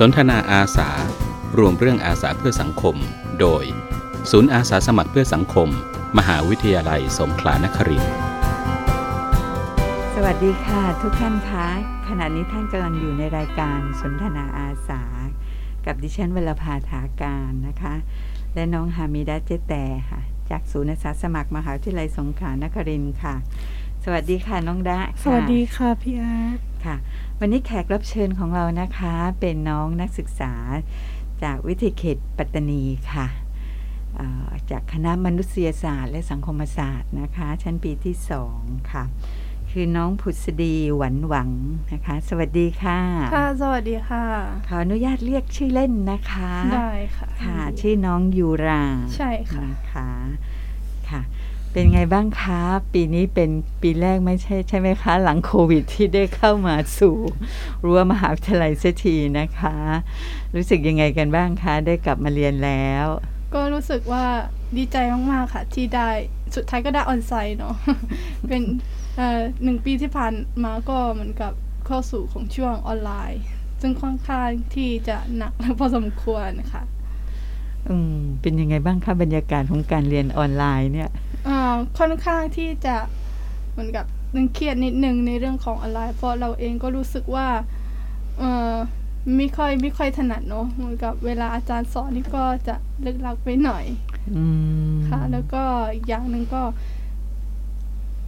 สนทนาอาสา รวมเรื่องอาสาเพื่อสังคม โดย ศูนย์อาสาสมัครเพื่อสังคม มหาวิทยาลัยสงขลานครินทร์สวัสดีค่ะ ทุกท่านคะขณะนี้ท่านกำลังอยู่ในรายการสนทนาอาสา กับดิฉันวลภาถาการนะคะ และน้องฮามิดาเจแต่ค่ะ จากศูนย์อาสาสมัครมหาวิทยาลัยสงขลานครินทร์ค่ะ สวัสดีค่ะน้องดะค่ะสวัสดีค่ะพี่อาร์ตค่ะ วันนี้แขกรับเชิญของเรานะคะเป็นน้องนักศึกษาจากวิทยาเขตปัตตานีค่ะเอ่อจากคณะมนุษยศาสตร์และสังคมศาสตร์นะคะ ชั้นปีที่สองค่ะ คือน้องผุษดีหวันหวังนะคะ สวัสดีค่ะ ค่ะ สวัสดีค่ะ ขออนุญาตเรียกชื่อเล่นนะคะ ได้ค่ะ ค่ะ ชื่อน้องยูรา ใช่ค่ะนะคะค่ะ เป็นไงบ้างคะ ปีนี้เป็นปีแรกไม่ใช่ใช่ไหมคะ หลังโควิดที่ได้เข้ามาสู่รั้วมหาวิทยาลัยเสียทีนะคะ รู้สึกยังไงกันบ้างคะ ได้กลับมาเรียนแล้ว ก็รู้สึกว่าดีใจมากๆค่ะ ที่ได้สุดท้ายก็ได้ออนไซต์เนาะเป็นเอ่อหนึ่งปีที่ผ่านมาก็เหมือนกับเข้าสู่ของช่วงออนไลน์ ซึ่งค่อนข้างที่จะหนักพอสมควรค่ะอืมเป็นยังไงบ้างคะบรรยากาศของการเรียนออนไลน์เนี่ย อ่าค่อนข้างที่จะเหมือนกับนึงเครียดนิดนึงในเรื่องของออนไลน์เพราะเราเองก็รู้สึกว่าเออไม่ค่อยไม่ค่อยถนัดเนาะเหมือนกับเวลาอาจารย์สอนนี่ก็จะลึกลักไปหน่อยอืมค่ะ แล้วก็อีกอย่างหนึ่งก็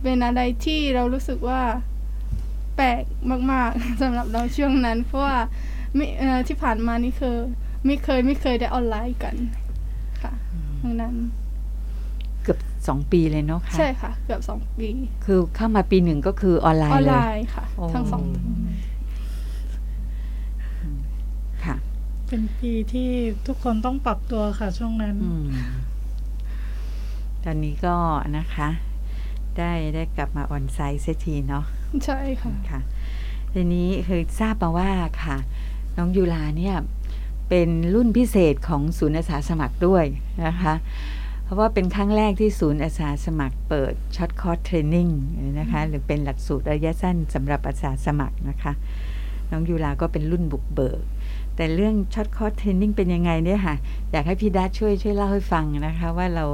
เป็นอะไรที่เรารู้สึกว่า แปลกมาก ๆสำหรับเราช่วงนั้น เพราะว่าไม่เอ่อที่ผ่านมานี่คือ ไม่เคยไม่เคยได้ออนไลน์กัน ค่ะดังนั้น เกือบสองปีเลยเนาะคะใช่ค่ะ เกือบสองปี คือเข้ามาปีหนึ่งก็คือออนไลอน์อนเลไลยน์ค่ะโอ้ทั้งสองค่ะ เป็นปีที่ทุกคนต้องปรับตัวค่ะช่วงนั้นอืมตอนนี้ก็นะคะ ได้ได้กลับมาออนไซต์เสียทีเนาะใช่ค่ะค่ะทีนี้คือทราบมาว่าค่ะ น้องยูลาเนี่ยเป็นรุ่นพิเศษของศูนย์อาสาสมัครด้วยนะคะ เพราะว่าเป็นครั้งแรกที่ศูนย์อาสาสมัครเปิด short course training นะคะหรือเป็นหลักสูตรระยะสั้นสำหรับอาสาสมัครนะคะ น้องยูลาก็เป็นรุ่นบุกเบิก แต่เรื่อง short course training เป็นยังไงเนี่ยค่ะ อยากให้พี่ดาช่วยช่วยเล่าให้ฟังนะคะ ว่าเรา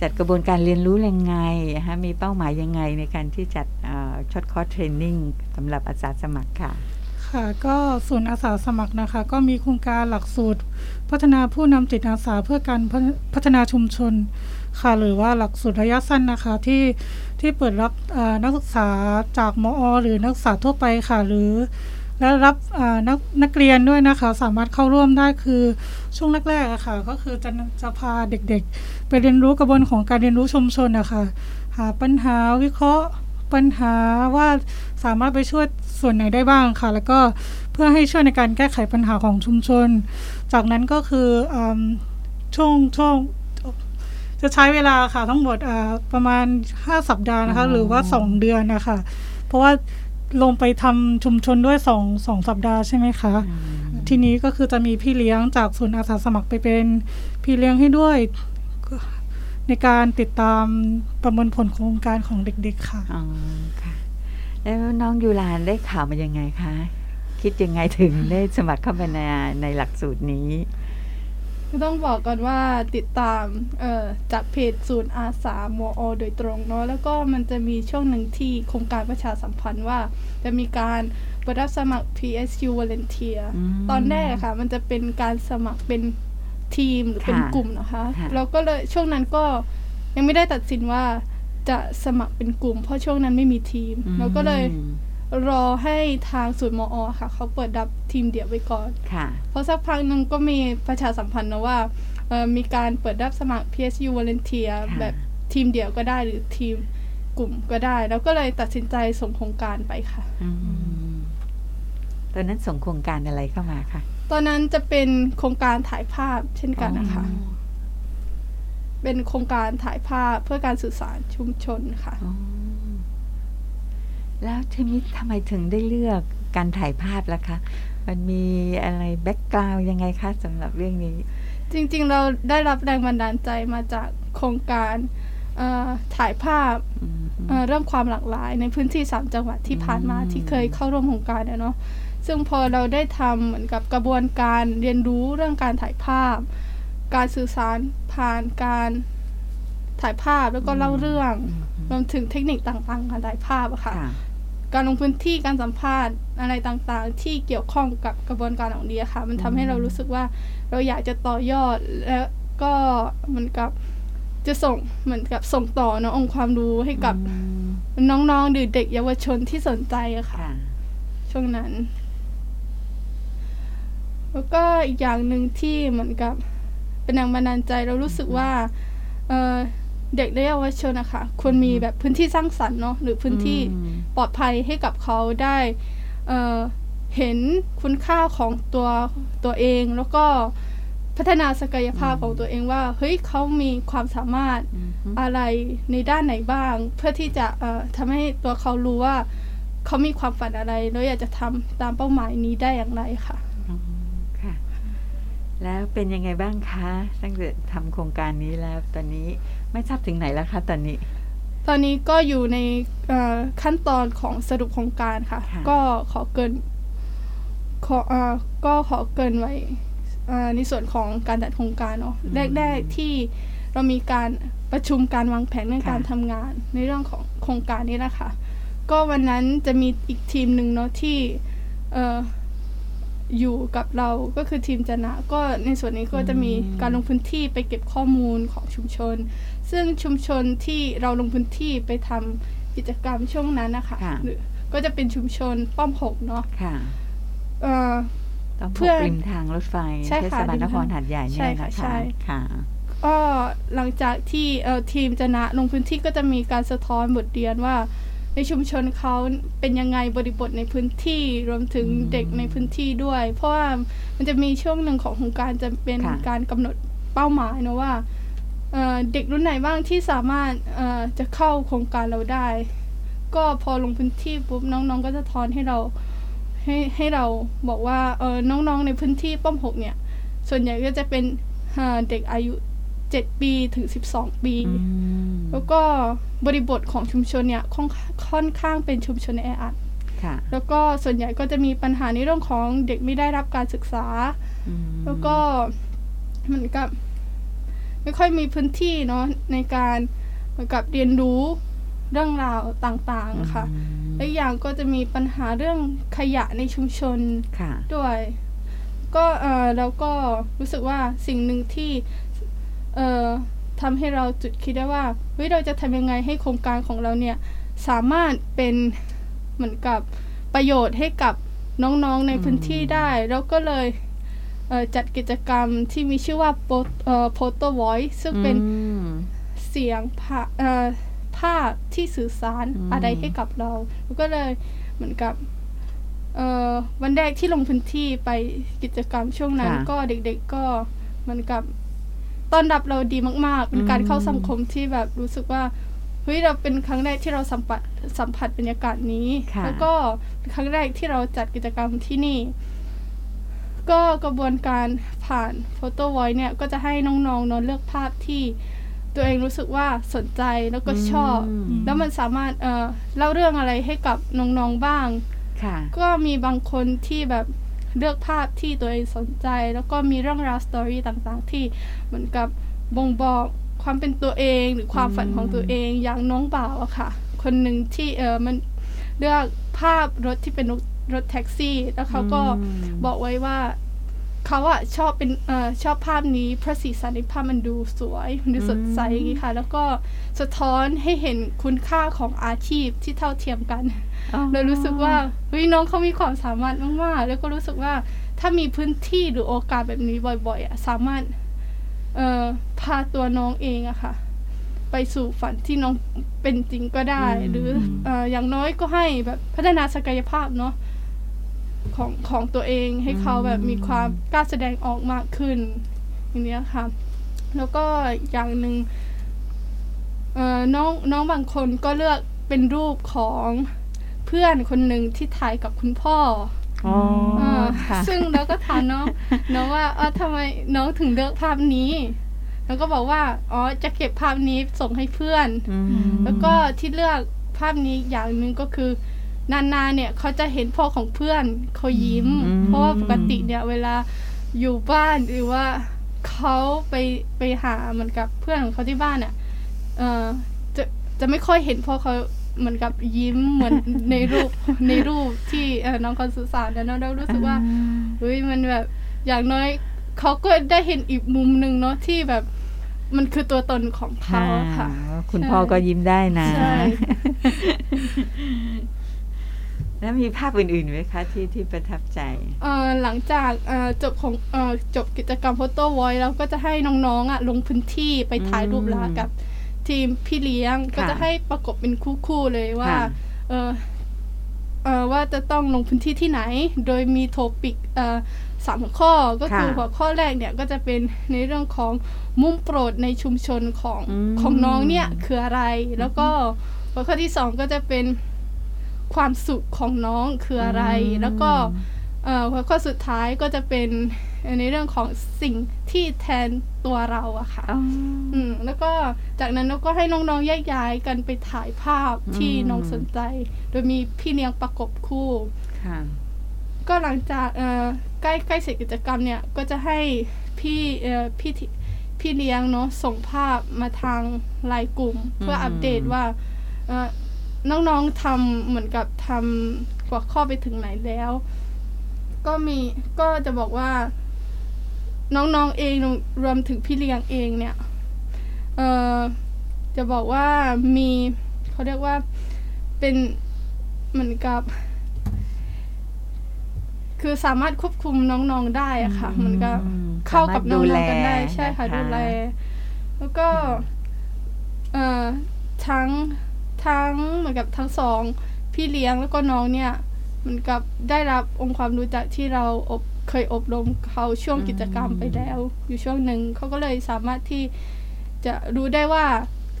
จัดกระบวนการเรียนรู้ยังไงนะคะมีเป้าหมายยังไงในการที่จัด short course training สำหรับอาสาสมัครค่ะค่ะก็ศูนย์อาสาสมัครนะคะ ก็มีโครงการหลักสูตร พัฒนาผู้นำจิตอาสาเพื่อการพัฒนาชุมชนค่ะหรือว่าหลักสูตรระยะสั้นนะคะที่ที่เปิดรับนักศึกษาจากมอ หรือนักศึกษาทั่วไปค่ะ หรือและรับนักนักเรียนด้วยนะคะ สามารถเข้าร่วมได้คือช่วงแรกๆอะค่ะ ก็คือจะจะพาเด็กๆ ไปเรียนรู้กระบวนของการเรียนรู้ชุมชนนะคะหาปัญหาวิเคราะห์ปัญหาว่าสามารถไปช่วยส่วนไหนได้บ้างค่ะ แล้วก็เพื่อให้ช่วยในการแก้ไขปัญหาของชุมชน จากนั้นก็คืออืมช่วงช่วงจะใช้เวลาค่ะทั้งหมดอ่าประมาณ 5 สัปดาห์นะคะอ๋อหรือว่า 2 เดือนนะคะ เพราะว่าลงไปทำชุมชนด้วยสองสองสัปดาห์ใช่ไหมคะ ทีนี้ก็คือจะมีพี่เลี้ยงจากศูนย์อาสาสมัครไปเป็นพี่เลี้ยงให้ด้วยในการติดตามประเมินผลโครงการของเด็กๆค่ะอ๋อค่ะ แล้วน้องยูลานได้ข่าวมายังไงคะ คิดยังไงถึงได้สมัครเข้ามาในในหลักสูตรนี้ ต้องบอกก่อนว่าติดตามเอ่อจากเพจศูนย์อาสามอโดยตรงเนาะแล้วก็มันจะมีช่วงหนึ่งที่โครงการประชาสัมพันธ์ว่า จะมีการเปิดรับสมัคร PSU Volunteer อืมตอนแรกอะค่ะ มันจะเป็นการสมัครเป็นทีมหรือเป็นค่ะกลุ่มนะคะค่ะเราก็เลยช่วงนั้นก็ยังไม่ได้ตัดสินว่าจะสมัครเป็นกลุ่ม เพราะช่วงนั้นไม่มีทีมเราก็เลยอืม รอให้ทางศูนย์มอค่ะ เขาเปิดรับทีมเดี่ยวไว้ก่อนค่ะ เพราะสักพักหนึ่งก็มีประชาสัมพันธ์นะว่าเอ่อมีการเปิดรับสมัคร PSU Volunteer ค่ะแบบทีมเดี่ยวก็ได้หรือทีมกลุ่มก็ได้ แล้วก็เลยตัดสินใจส่งโครงการไปค่ะอืมตอนนั้นส่งโครงการอะไรเข้ามาคะตอนนั้นจะเป็นโครงการถ่ายภาพเช่นกันนะคะอ๋อเป็นโครงการถ่ายภาพเพื่อการสื่อสารชุมชนค่ะอ๋อ แล้วทีนี้ทำไมถึงได้เลือกการถ่ายภาพล่ะคะ มันมีอะไรแบ็กกราวยังไงคะสำหรับเรื่องนี้ จริงๆเราได้รับแรงบันดาลใจมาจากโครงการเอ่อถ่ายภาพอืมเอ่อเรื่องความหลากหลายในพื้นที่สามจังหวัดที่ผ่านมาอืมที่เคยเข้าร่วมโครงการเนี่ยเนาะซึ่งพอเราได้ทำเหมือนกับกระบวนการเรียนรู้เรื่องการถ่ายภาพ การสื่อสารผ่านการถ่ายภาพแล้วก็เล่าเรื่องรวมถึงเทคนิคต่างๆการถ่ายภาพอะค่ะค่ะ การลงพื้นที่การสัมภาษณ์อะไรต่างๆ ที่เกี่ยวข้องกับกระบวนการของเดียค่ะ มันทำให้เรารู้สึกว่าเราอยากจะต่อยอดแล้วก็เหมือนกับจะส่งเหมือนกับส่งต่อเนอะองค์ความรู้ให้กับอืมน้องๆหรือเด็กเยาวชนที่สนใจอะค่ะค่ะ ช่วงนั้น แล้วก็อีกอย่างหนึ่งที่เหมือนกับเป็นแรงบันดาลใจเรารู้สึกว่าเอ่อ เด็กและเยาวชนอะค่ะควรมีแบบพื้นที่สร้างสรรค์เนาะหรือพื้นที่อืมปลอดภัยให้กับเขาได้เอ่อเห็นคุณค่าของตัวตัวเอง แล้วก็พัฒนาศักยภาพของตัวเองว่าเฮ้ยเขามีความสามารถอืมอะไรในด้านไหนบ้าง เพื่อที่จะเอ่อทำให้ตัวเขารู้ว่าเขามีความฝันอะไรแล้วอยากจะทำตามเป้าหมายนี้ได้อย่างไรค่ะอืมค่ะ แล้วเป็นยังไงบ้างคะ ตั้งแต่ทำโครงการนี้แล้วตอนนี้ ไม่ทราบถึงไหนแล้วคะตอนนี้ ตอนนี้ก็อยู่ในเอ่อขั้นตอนของสรุปโครงการค่ะค่ะก็ขอเกินขอเอ่อก็ขอเกินไว้เอ่อในส่วนของการจัดโครงการเนาะแรกๆที่เรามีการประชุมการวางแผนเรื่องการทำงาน ในเรื่องของโครงการนี้นะคะ ก็วันนั้นจะมีอีกทีมหนึ่งเนาะที่เอ่ออยู่กับเราก็คือทีมจนะ ก็ในส่วนนี้ก็จะมีการลงพื้นที่ไปเก็บข้อมูลของชุมชน ซึ่งชุมชนที่เราลงพื้นที่ไปทำกิจกรรมช่วงนั้นนะคะค่ะหรือก็จะเป็นชุมชนป้อมหกเนาะค่ะเอ่อ ต้องเพื่พอกริมทางรถไฟใช่เทค่ะศบาลนครริมทางหาดใหญ่ใช่เนี่ยค่ะนะใช่คะค่ะ ก็หลังจากที่เอ่อทีมจนะลงพื้นที่ก็จะมีการสะท้อนบทเรียนว่า ในชุมชนเขาเป็นยังไงบริบทในพื้นที่รวมถึงอืมเด็กในพื้นที่ด้วย เพราะว่ามันจะมีช่วงหนึ่งของโครงการจะเป็นค่ะ การกำหนดเป้าหมายเนอะว่า เอ่อเด็กรุ่นไหนบ้างที่สามารถเอ่อจะเข้าโครงการเราได้ ก็พอลงพื้นที่ปุ๊บน้องๆ ก็จะทอนให้เราให้ให้เราบอกว่าเออน้องๆในพื้นที่ป้อมหกเนี่ย ส่วนใหญ่ก็จะเป็นเอ่อเด็กอายุ 7 ปีถึง 12 ปีอืมแล้วก็บริบทของชุมชนเนี่ยค่อนค่อนข้างเป็นชุมชนแออัดค่ะแล้วก็ส่วนใหญ่ก็จะมีปัญหาในเรื่องของเด็กไม่ได้รับการศึกษาอืมแล้วก็เหมือนกับ ไม่ค่อยมีพื้นที่เนาะในการเหมือนกับเรียนรู้เรื่องราวต่างๆค่ะอืมและอีกอย่างก็จะมีปัญหาเรื่องขยะในชุมชนค่ะด้วย ก็เออแล้วก็รู้สึกว่าสิ่งหนึ่งที่เอ่อทำให้เราจุดคิดได้ว่าเฮ้ยเราจะทำยังไงให้โครงการของเราเนี่ยสามารถเป็นเหมือนกับประโยชน์ให้กับน้องๆในพื้นที่ได้ แล้วก็เลยเอ่อ จัดกิจกรรมที่มีชื่อว่าโปเอ่อ Photo Voice ซึ่งเป็นอืมเสียงภาเอ่อภาพที่สื่อสารอืมอะไรให้กับเราแล้วก็เลยเหมือนกับเอ่อวันแรกที่ลงพื้นที่ไปกิจกรรมช่วงนั้นค่ะก็เด็กๆก็เหมือนกับต้อนรับเราดีมาก ๆ เป็นการอืมเข้าสังคมที่แบบรู้สึกว่าเฮ้ยเราเป็นครั้งแรกที่เราสัมผัสสัมผัสบรรยากาศนี้ค่ะแล้วก็เป็นครั้งแรกที่เราจัดกิจกรรมที่นี่ ก็กระบวนการผ่านโฟโต้ไวเนี่ยก็จะให้น้องๆเนอะเลือกภาพที่ตัวเองรู้สึกว่าสนใจแล้วก็ชอบมแล้วมันสามารถเอ่อเล่าเรื่องอะไรให้กับน้องๆบ้างค่ะก็มีบางคนที่แบบเลือกภาพที่ตัวเองสนใจ แล้วก็มีเรื่องราวสตอรี่ต่างๆ ที่เหมือนกับบ่งบอกความเป็นตัวเองหรือความฝันของตัวเองอย่างน้องบ่าวอะค่ะ คนหนึ่งที่เออมันเลือกภาพรถที่เป็นรถ รถแท็กซี่ แล้วเขาก็อืมบอกไว้ว่าเขาอะชอบเป็นเออชอบภาพนี้เพราะสีสันในภาพมันดูสวยมันดูสดใสอย่างนี้ค่ะ แล้วก็สะท้อนให้เห็นคุณค่าของอาชีพที่เท่าเทียมกันอ๋อเรารู้สึกว่าเฮ้ยน้องเขามีความสามารถมากๆแล้วก็รู้สึกว่าถ้ามีพื้นที่หรือโอกาสแบบนี้บ่อยๆอะสามารถเอ่อพาตัวน้องเองอะค่ะ ไปสู่ฝันที่น้องเป็นจริงก็ได้อืมหรือเอ่ออย่างน้อยก็ให้แบบพัฒนาศักยภาพเนาะ ของของตัวเอง ให้เขาแบบมีความกล้าแสดงออกมากขึ้น อย่างเนี้ยค่ะ แล้วก็อย่างหนึ่งเอ่อน้องน้องบางคนก็เลือกเป็นรูปของเพื่อนคนหนึ่งที่ถ่ายกับคุณพ่ออ๋อออาค่ะซึ่งเราก็ถามน้องน้องว่าเออทำไมน้องถึงเลือกภาพนี้แล้วก็บอกว่าอ๋อจะเก็บภาพนี้ส่งให้เพื่อนอืมแล้วก็ที่เลือกภาพนี้อย่างหนึ่งก็คือ นานๆเนี่ยเขาจะเห็นพ่อของเพื่อนเขายิ้มอืมเพราะว่าปกติเนี่ยเวลาอยู่บ้านหรือว่าเขาไปไปหาเหมือนกับเพื่อนของเขาที่บ้านอะเออจะจะไม่ค่อยเห็นพ่อเขาเหมือนกับยิ้มเหมือนในรูปในรูปที่เอ่อน้องคอนสื่อสารนะน้องเรารู้สึกว่าเฮ้ยมันแบบอย่างน้อยเขาก็ได้เห็นอีกมุมหนึ่งเนาะที่แบบมันคือตัวตนของเขาอะค่ะ คุณใช่พ่อก็ยิ้มได้นะใช่ แล้วมีภาพอื่นๆไหมคะที่ที่ประทับใจเอ่อหลังจากเอ่อจบของเอ่อจบกิจกรรมโฟโต้วอยเราก็จะให้น้องๆอะลงพื้นที่ไปถ่ายรูปลากับทีมพี่เลี้ยงก็จะให้ประกบเป็นคู่ๆเลยว่าค่ะเออเออว่าจะต้องลงพื้นที่ที่ไหน โดยมีโทปิกเอ่อสามหัวข้อก็คือค่ะหัวข้อแรกเนี่ยก็จะเป็นในเรื่องของมุมโปรดในชุมชนของอืมของน้องเนี่ยคืออะไร แล้วก็หัวข้อที่สองก็จะเป็น ความสุขของน้องคืออะไร แล้วก็เอ่อหัวข้อสุดท้ายก็จะเป็นในเรื่องของสิ่งที่แทนตัวเราอะค่ะอ๋ออืมแล้วก็จากนั้นเราก็ให้น้องๆแยกย้ายกันไปถ่ายภาพที่อืมน้องสนใจ โดยมีพี่เลี้ยงประกบคู่ค่ะก็หลังจากเอ่อใกล้ใกล้เสร็จกิจกรรมเนี่ยก็จะให้พี่เอ่อพี่ที่พี่เลี้ยงเนาะส่งภาพมาทางไลน์กลุ่ม เพื่ออัปเดตว่าเอ่อ น้องๆทำเหมือนกับทำหัวข้อไปถึงไหนแล้ว ก็มีก็จะบอกว่า น้องๆเองรวมถึงพี่เลี้ยงเองเนี่ยเอ่อจะบอกว่ามีเขาเรียกว่าเป็นเหมือนกับ คือสามารถควบคุมน้องๆได้อะค่ะอืมมันก็เข้ากับน้สามารถดูแลองๆกันได้ ใช่ค่ะนะคะดูแล แล้วก็เอ่อทั้ง ทั้งเหมือนกับทั้งสอง พี่เลี้ยงแล้วก็น้องเนี่ยเหมือนกับได้รับองค์ความรู้จากที่เราอบเคยอบรมเขาช่วงกิจกรรมไปแล้ว อยู่ช่วงหนึ่งเขาก็เลยสามารถที่จะรู้ได้ว่า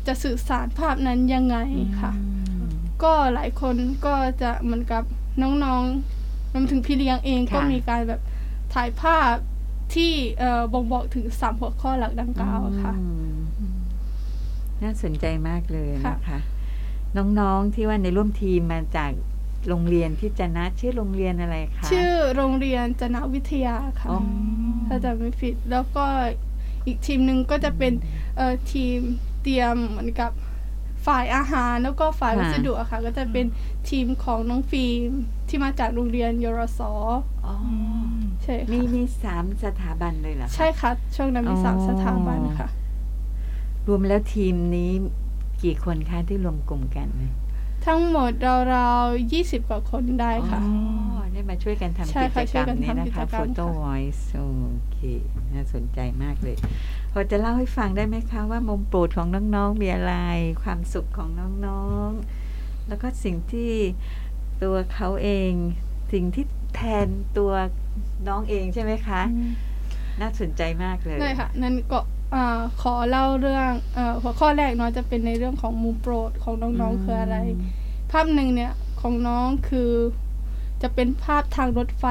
จะสื่อสารภาพนั้นยังไงค่ะ ก็หลายคนก็จะเหมือนกับน้องๆรวมถึงพี่เลี้ยงเองค่ะก็มีการแบบถ่ายภาพที่เอ่อบ่งบอกถึงสามหัวข้อหลักดังกล่าวอะค่ะอืมน่าสนใจมากเลยค่ะนะคะ น้องๆที่ว่าในร่วมทีมมาจากโรงเรียนที่จะนะชื่อโรงเรียนอะไรคะชื่อโรงเรียนจนะวิทยาค่ะอ๋อถ้าจำไม่ผิดแล้วก็อีกทีมหนึ่งก็จะเป็นเอ่อทีมเตรียมเหมือนกับฝ่ายอาหารแล้วก็ฝ่ายค่ะวัสดุอะค่ะ ก็จะเป็นทีมของน้องฟิล์มที่มาจากโรงเรียนยรสอ๋อใช่มีค่ะมีสามสถาบันเลยเหรอคะใช่ค่ะช่วงนั้นมีสามอ๋อสถาบันค่ะ รวมแล้วทีมนี้ กี่คนคะที่รวมกลุ่มกัน ทั้งหมดราวๆยี่สิบกว่าคนได้ค่ะอ๋อได้มาช่วยกันทำใช่กิจค่ะกช่รวรยกัมนนี้ทำนะกิจคะกรรม Photo ค่ะ Voice โอเคน่าสนใจมากเลยพอจะเล่าให้ฟังได้ไหมคะว่ามุมโปรดของน้องๆมีอะไร ความสุขของน้องๆ แล้วก็สิ่งที่ตัวเขาเอง สิ่งที่แทนตัวน้องเองใช่ไหมคะ น่าสนใจมากเลยได้ค่ะนั่นก็ อ่าขอเล่าเรื่องเอ่อหัวข้อแรกเนาะจะเป็นในเรื่องของมุมโปรดของน้องๆคืออะไร ภาพหนึ่งเนี่ยของน้องคือจะเป็นภาพทางรถไฟ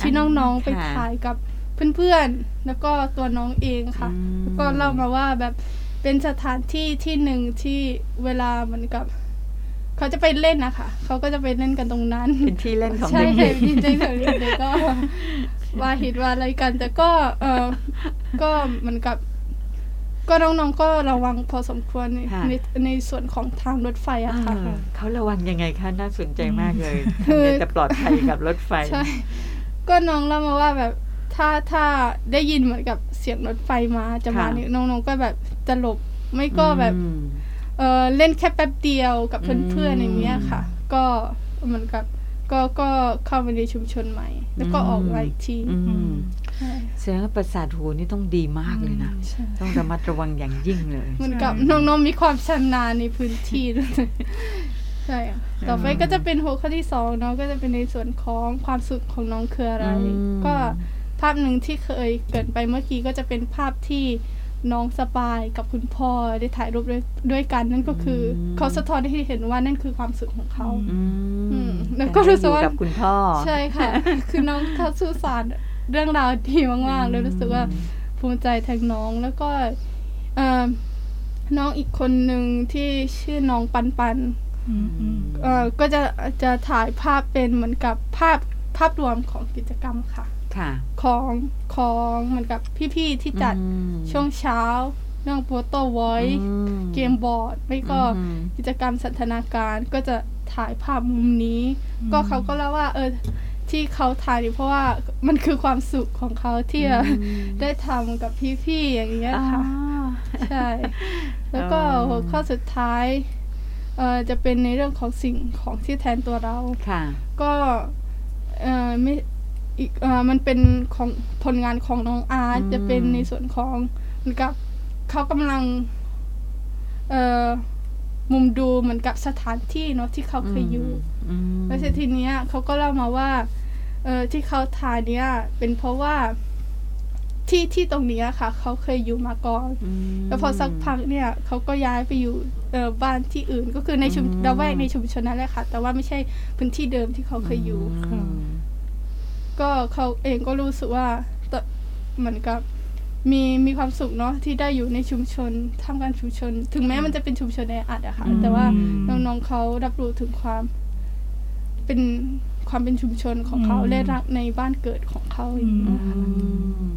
ที่อ่าน้องๆไปค่ะถ่ายกับเพื่อนๆ แล้วก็ตัวน้องเองค่ะอืมแล้วก็เล่ามาว่าแบบเป็นสถานที่ที่หนึ่งที่เวลาเหมือนกับ เขาจะไปเล่นนะคะเขาก็จะไปเล่นกันตรงนั้น เป็นที่เล่นของใช่เด็ค่ะกดีใจของเด็กๆก็ว่าหิดว่าอะไรกัน แต่ก็เออก็เหมือนกับ ก็น้องๆก็ระวังพอสมควรในค่ะ ในในส่วนของทางรถไฟๆอะค่ะอ่าเขาระวังยังไงคะน่าสนใจมากเลยคือ ทำไงจะปลอดภัยกับรถไฟ ใช่ ก็น้องเล่ามาว่าแบบถ้าถ้าได้ยินเหมือนกับเสียงรถไฟมาจะมาค่ะ เนี่ยน้องๆก็แบบจะหลบไม่ก็แบบอืม เออเล่นแค่แป๊บเดียวกับอืม เพื่อนๆอย่างเงี้ยค่ะ ก็เหมือนกับก็ก็เข้าไปในชุมชนใหม่ แล้วก็ออกมาอีกที อืมใช่ แสดงว่าประสาทหูนี่ต้องดีมากเลยนะใช่ต้องระมัดระวังอย่างยิ่งเลยเหมือนกับน้องๆมีความชำนาญในพื้นที่ด้วยใช่ค่ะต่อไปก็จะเป็นหัวข้อที่สองเนาะก็จะเป็นในส่วนของความสุขของน้องคืออะไรอืมก็ภาพหนึ่งที่เคยเกริดไปเมื่อกี้ก็จะเป็นภาพที่น้องสปายกับคุณพ่อได้ถ่ายรูปด้วยด้วยกัน นั่นก็คืออเขาสะท้อนให้เห็นว่านั่นคือความสุขของเขาอือืมมแล้วก็รู้สึกว่าอยู่กับคุณพ่อ ใช่ค่ะ คือน้องเขาสื่อสาร เรื่องราวดีมากๆเลยรู้สึกว่าภูมิใจแทนน้องแล้วก็เอ่อน้องอีกคนหนึ่งที่ชื่อน้องปันปันอืมอืมเอ่อก็จะจะถ่ายภาพเป็นเหมือนกับภาพภาพรวมของกิจกรรมค่ะค่ะของของเหมือนกับพี่ๆที่จัดอืมช่วงเช้า เรื่องโปรโตไวอืเกมบอร์ดไม่ก็อืมกิจกรรมสันทนาการก็จะถ่ายภาพมุมนี้ ก็เขาก็เล่าว่าเออ ที่เขาถ่ายนี่เพราะว่ามันคือความสุขของเขาที่จะได้ทำกับพี่ๆอย่างเงี้ยอ๋อค่ะใช่ แล้วก็อ๋อหัวข้อสุดท้ายเอ่อจะเป็นในเรื่องของสิ่งของที่แทนตัวเราค่ะก็เอ่อไม่อีกเอ่อมันเป็นของผลงานของน้องอาร์ตอืมจะเป็นในส่วนของเหมือนกับเขากำลังเอ่อมุมดูเหมือนกับสถานที่เนาะที่เขาเคยอยู่อืมแล้วทีเนี้ยเขาก็เล่ามาว่า เออที่เขาถ่ายเนี้ยเป็นเพราะว่าที่ที่ตรงเนี้ยค่ะ เขาเคยอยู่มาก่อนมแล้วพอสักพักเนี่ยเขาก็ย้ายไปอยู่เออบ้านที่อื่น ก็คือในชุมอืมละแวกในชุมชนนั่นแหละค่ะ แต่ว่าไม่ใช่พื้นที่เดิมที่เขาเคยอยู่อืมก็เขาเองก็รู้สึกว่าตเหมือนกับมีมีความสุขเนาะที่ได้อยู่ในชุมชนทำการชุมชน ถึงแม้มันจะเป็นชุมชนในอัดอะค่ะ แต่ว่าน้องๆเขารับรู้ถึงความ เป็น ความเป็นชุมชนของเขาอืมและรักในบ้านเกิดของเขาอย่างนี้ยค่ะอืม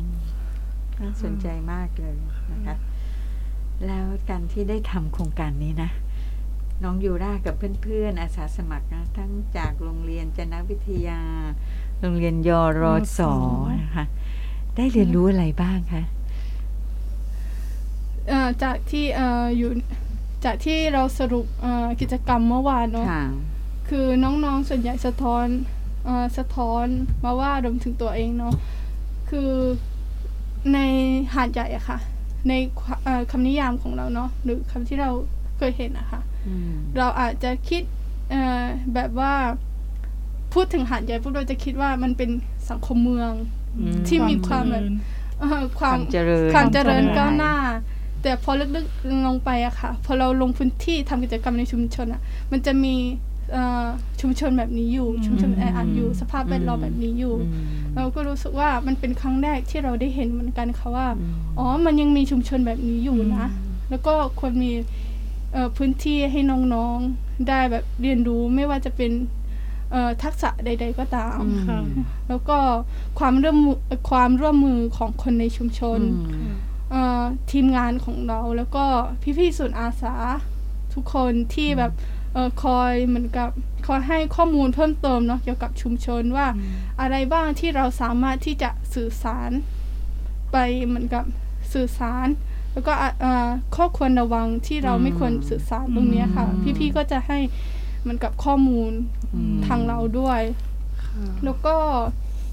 น่าสนใจมากเลยนะคะแล้วการที่ได้ทำโครงการนี้นะ น้องยูรากับเพื่อนๆอาสาสมัครนะทั้งจากโรงเรียนจนวิทยา โรงเรียนยรสนะคะได้เรียนรู้อะไรบ้างคะเอ่อจากที่เอ่ออยู่จากที่เราสรุปเอ่อกิจกรรมเมื่อวานเนาะ ค่ะคือน้องๆส่วนใหญ่สะท้อนเออสะท้อนมาว่ารวมถึงตัวเองเนาะคือในหาดใหญ่อะค่ะ ในควเอ่อคำนิยามของเราเนาะหรือคำที่เราเคยเห็นอะค่ะอืมเราอาจจะคิดเอ่อแบบว่าพูดถึงหาดใหญ่พวกเราจะคิดว่ามันเป็นสังคมเมืองอืมที่มีความแบบเอ่อความความเจริญความเจริญความเจริญก้าวหน้า แต่พอลึกๆลงไปอะค่ะ พอเราลงพื้นที่ทำกิจกรรมในชุมชนอะมันจะมีเอ่อ ชุมชนแบบนี้อยู่ ชุมชนแออัดอยู่ สภาพแวดล้อมแบบนี้อยู่อืมเราก็รู้สึกว่ามันเป็นครั้งแรกที่เราได้เห็นเหมือนกันค่ะว่าอืมอ๋อมันยังมีชุมชนแบบนี้อยู่นะ แล้วก็ควรมีเอ่อพื้นที่ให้น้องๆได้แบบเรียนรู้ไม่ว่าจะเป็นเอ่อทักษะใด ๆ ก็ตามค่ะแล้วก็ความร่วมมือความร่วมมือของคนในชุมชนอืมเอ่อทีมงานของเราแล้วก็พี่ๆศูนย์อาสาทุกคนที่แบบเออคอยเหมือนกับคอยให้ข้อมูลเพิ่มเติมเนาะเกี่ยวกับชุมชนว่าอะไรบ้างที่เราสามารถที่จะสื่อสารไปเหมือนกับสื่อสาร แล้วก็อะเอ่อข้อควรระวังที่เราอืมไม่ควรสื่อสารตรงเนี้ยค่ะอืมพี่ๆก็จะให้เหมือนกับข้อมูลอืมทางเราด้วย แล้วก็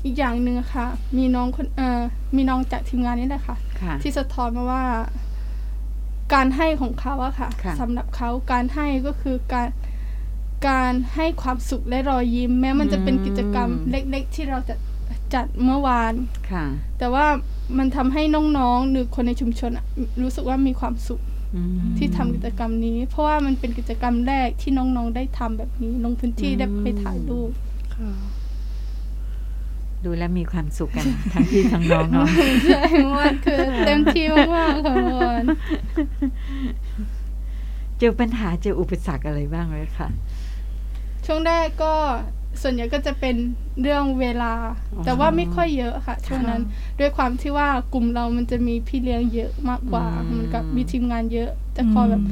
อีกอย่างหนึ่งค่ะ มีน้องคนเอ่อมีน้องจากทีมงานนี่แหละค่ะค่ะที่สะท้อนมาว่า การให้ของเขาอะค่ะค่ะสำหรับเขาการให้ก็คือการการให้ความสุขและรอยยิ้ม แม้มันจะเป็นกิจกรรมเล็ก ๆ ที่เราจะจัดเมื่อวานค่ะ แต่ว่ามันทำให้น้องๆหรือคนในชุมชนอะรู้สึกว่ามีความสุขอืมที่ทำกิจกรรมนี้ เพราะว่ามันเป็นกิจกรรมแรกที่น้องๆได้ทำแบบนี้ลงพื้นที่ได้ไปถ่ายรูปค่ะ ดูแล้วมีความสุขกันทั้งพี่ทั้งน้องเนาะใช่เมื่อวานคือเต็มที่มากๆค่ะเมื่อวานเจอปัญหาเจออุปสรรคอะไรบ้างเลยค่ะ ช่วงแรกก็ส่วนใหญ่ก็จะเป็นเรื่องเวลาอ๋อแต่ว่าไม่ค่อยเยอะค่ะ ช่วงนั้นด้วยความที่ว่ากลุ่มเรามันจะมีพี่เลี้ยงเยอะมากกว่าอืมเหมือนกับมีทีมงานเยอะจะคอยแบบ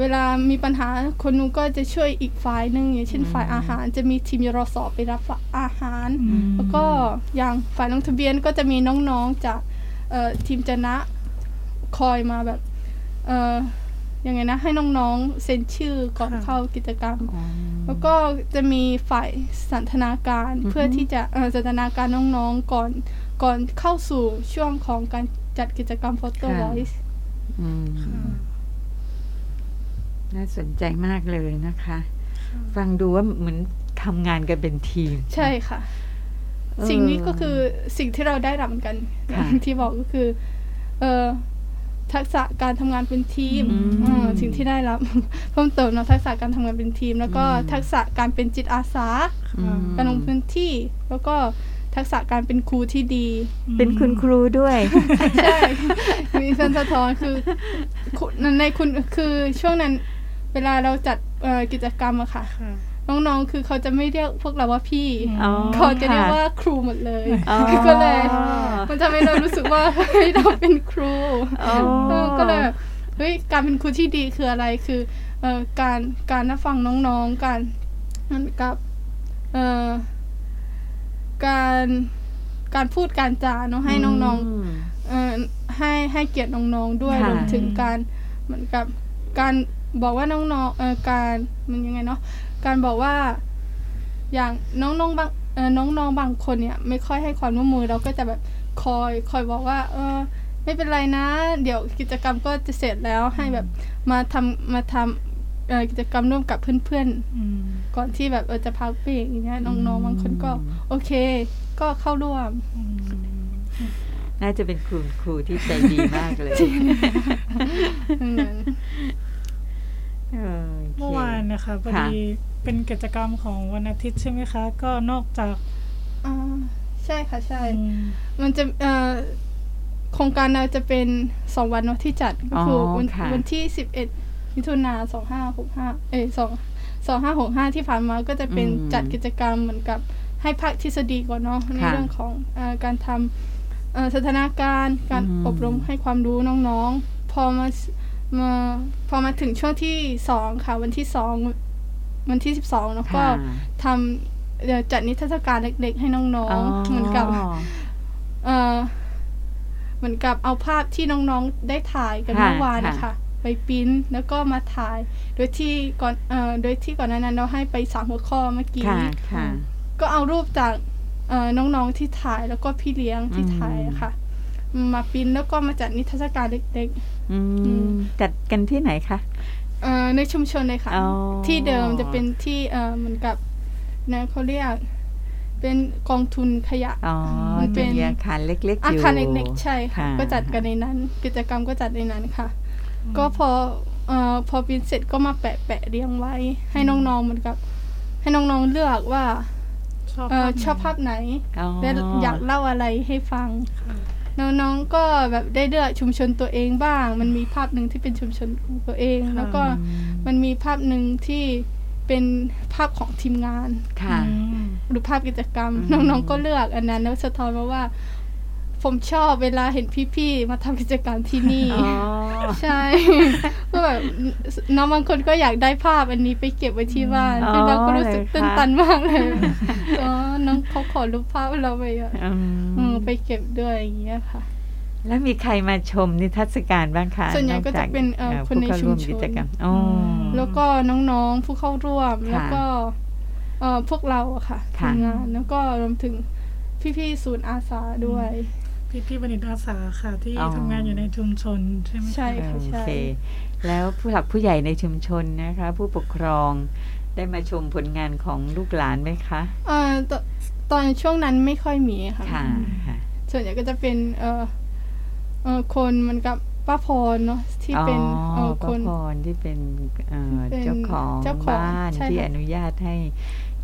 เวลามีปัญหาคนนู้นก็จะช่วยอีกฝ่ายหนึ่งอย่างเช่นฝ่ายอาหารจะมีทีมยรสอไปรับอาหารอืมแล้วก็อย่างฝ่ายลงทะเบียนก็จะมีน้องๆจากเอ่อทีมจนะคอยมาแบบเอ่อยังไงนะให้น้องๆเซ็นชื่อก่อนค่ะเข้ากิจกรรมอ๋อแล้วก็จะมีฝ่ายสันทนาการอือฮึเพื่อที่จะเอ่อสันทนาการน้องๆก่อนก่อนเข้าสู่ช่วงของการจัดกิจกรรม Photo Voice อืม น่าสนใจมากเลยนะคะ ฟังดูว่าเหมือนทำงานกันเป็นทีม ใช่ค่ะเออสิ่งนี้ก็คือสิ่งที่เราได้รับเหมือนกันอค่ะย่างที่บอกก็คือ เออทักษะการทำงานเป็นทีมอืมเออสิ่งที่ได้รับเพิ่มเติมเนาะทักษะการทำงานเป็นทีม แล้วก็อืมทักษะการเป็นจิตอาสาอืมการลงพื้นที่ แล้วก็ทักษะการเป็นครูที่ดี เป็นคุณครูด้วย ใช่ มีเพื่อนสะท้อนคือคุณในคุณคือช่วงนั้น เวลาเราจัดเอ่อกิจกรรมอะค่ะค่ะ น้องๆ คือเขาจะไม่เรียกพวกเราว่าพี่อ๋อเขาจะเรียกค่ว่าครูหมดเลยอ๋อก็เลย มันทำให้เรารู้สึกว่าเฮ้ยเราเป็นครูอ๋อเออก็เลยแบบเฮ้ยการเป็นครูที่ดีคืออะไรคือเอ่อการการรับฟังน้องๆ การเหมันกับเอ่อการการพูดการจาเนาะให้น้องๆมเอ่อให้ให้เกียรติน้องๆด้วยค่ะรวมถึงการเหมือนกับการ บอกว่าน้องๆเอ่อการมันยังไงเนาะการบอกว่า อย่างน้องๆบางเอ่อน้องๆบางคนเนี่ย ไม่ค่อยให้ความร่วมมือเราก็จะแบบคอยคอยบอกว่า เออ ไม่เป็นไรนะ เดี๋ยวกิจกรรมก็จะเสร็จแล้วให้แบบมาทำมาทำเอ่อกิจกรรมร่วมกับเพื่อนๆอืมก่อนที่แบบเออจะพักเบรกอย่างเงี้ยน้องๆบางคนก็ โอเค ก็เข้าร่วม น่าจะเป็นครูครูที่ใจดีมากเลยดังนั้น เออโคเมื่อวานนะคะพอค่ะดีเป็นกิจกรรมของวันอาทิตย์ใช่ไหมคะ ก็นอกจากอ่าใช่ค่ะใช่อืมมันจะเอ่อโครงการเราจะเป็นสองวันเนอะที่จัดก็คืออวันค่ะวันที่สิบเอ็ดมิถุนาสองห้าหกห้าเอ้ยสองสองห้าหกห้าที่ผ่านมาก็จะเป็นอืมจัดกิจกรรมเหมือนกับให้ภาคทฤษฎีก่อนเนาะในค่ะเรื่องของเออการทำเอ่อสถานการณ์ การอืมอบรมให้ความรู้น้องๆ พอมา มาพอมาถึงช่วงที่สองค่ะ วันที่สองวันที่สิบสองแล้วก็ค่ะทำเอ่อจัดนิทรรศการเล็กๆให้น้องๆเหมือนกับเออเหมือนกับเอาภาพที่น้องๆได้ถ่ายกันค่ะเมื่อวานนะค่ะคะไปปริ้นแล้วก็มาถ่าย โดยที่ก่อนเอ่อโดยที่ก่อนหนานั้นเราให้ไปสามหัวข้อเมื่อกี้ค่ะค่ะก็เอารูปจากเอ่อน้องๆที่ถ่ายแล้วก็พี่เลี้ยงที่อืมถ่ายอะค่ะ มาปริ้นแล้วก็มาจัดนิทรรศการเล็กอือืมมจัดกันที่ไหนคะๆเอ่อในชุมชนเลยค่ะอ๋อที่เดิมจะเป็นที่เอ่อเหมือนกับนะเขาเรียก เป็นกองทุนขยะอ๋อมันเป็จะนมีอาคารเล็กๆอาอยู่คารเล็กๆใช่ค่ะค่ะ ก็จัดกันในนั้น กิจกรรมก็จัดในนั้นค่ะ ก็พอเอ่อพอปริ้นเสร็จก็มาแปะแปะเรียงไว้ ให้น้องๆเหมือนกับ ให้น้องๆเลือกว่าชอบเออภาพชอบภาพไหนอ๋อและอยากเล่าอะไรให้ฟัง น้องๆก็แบบได้เลือกชุมชนตัวเองบ้าง มันมีภาพหนึ่งที่เป็นชุมชนของตัวเอง แล้วก็มันมีภาพหนึ่งที่เป็นภาพของทีมงานค่ะอืมหรือภาพกิจกรรมอืมน้องๆก็เลือกอันนั้นแล้วสะท้อนมาว่า ผมชอบเวลาเห็นพี่ๆมาทำกิจกรรมที่นี่อ๋อใช่ก็แบบน้องบางคนก็อยากได้ภาพอันนี้ไปเก็บไว้ที่บ้านอ๋อพี่บ้านก็รู้สึกเลยคะตื้นตันมากเลยอ๋อน้องเขาขอรูปภาพเราไปอะอืมอืมไปเก็บด้วยอย่างเงี้ยค่ะ แล้วมีใครมาชมนิทรรศการบ้างคะส่วนใหญ่ก็จะเป็นเอ่อคนในผู้เข้าร่วชุมชนกิจกรรมอ๋ออแล้วก็น้องๆผู้เข้าร่วมค่ะแล้วก็เอ่อพวกเราอะค่ะค่ะทีมงานแล้วก็รวมถึงพี่ๆศูนย์อาสาด้วย พี่พี่บัณฑิตอาสาค่ะที่อ๋อทำงานอยู่ในชุมชนใช่ไหมคะใช่ค่ะโอใช่เคแล้วผู้หลักผู้ใหญ่ในชุมชนนะคะ ผู้ปกครองได้มาชมผลงานของลูกหลานไหมคะเอ่อตตอนช่วงนั้นไม่ค่อยมีค่ะค่ะค่ะส่วนใหญ่ก็จะเป็นเอ่อเอ่อคนเหมันกับป้าพรเนาะที่เป็นเอ่อป้าคนพรที่เป็นเอ่อเป็นเจ้าของเจ้าของบ้านใช่ที่ค่ะอนุญาตให้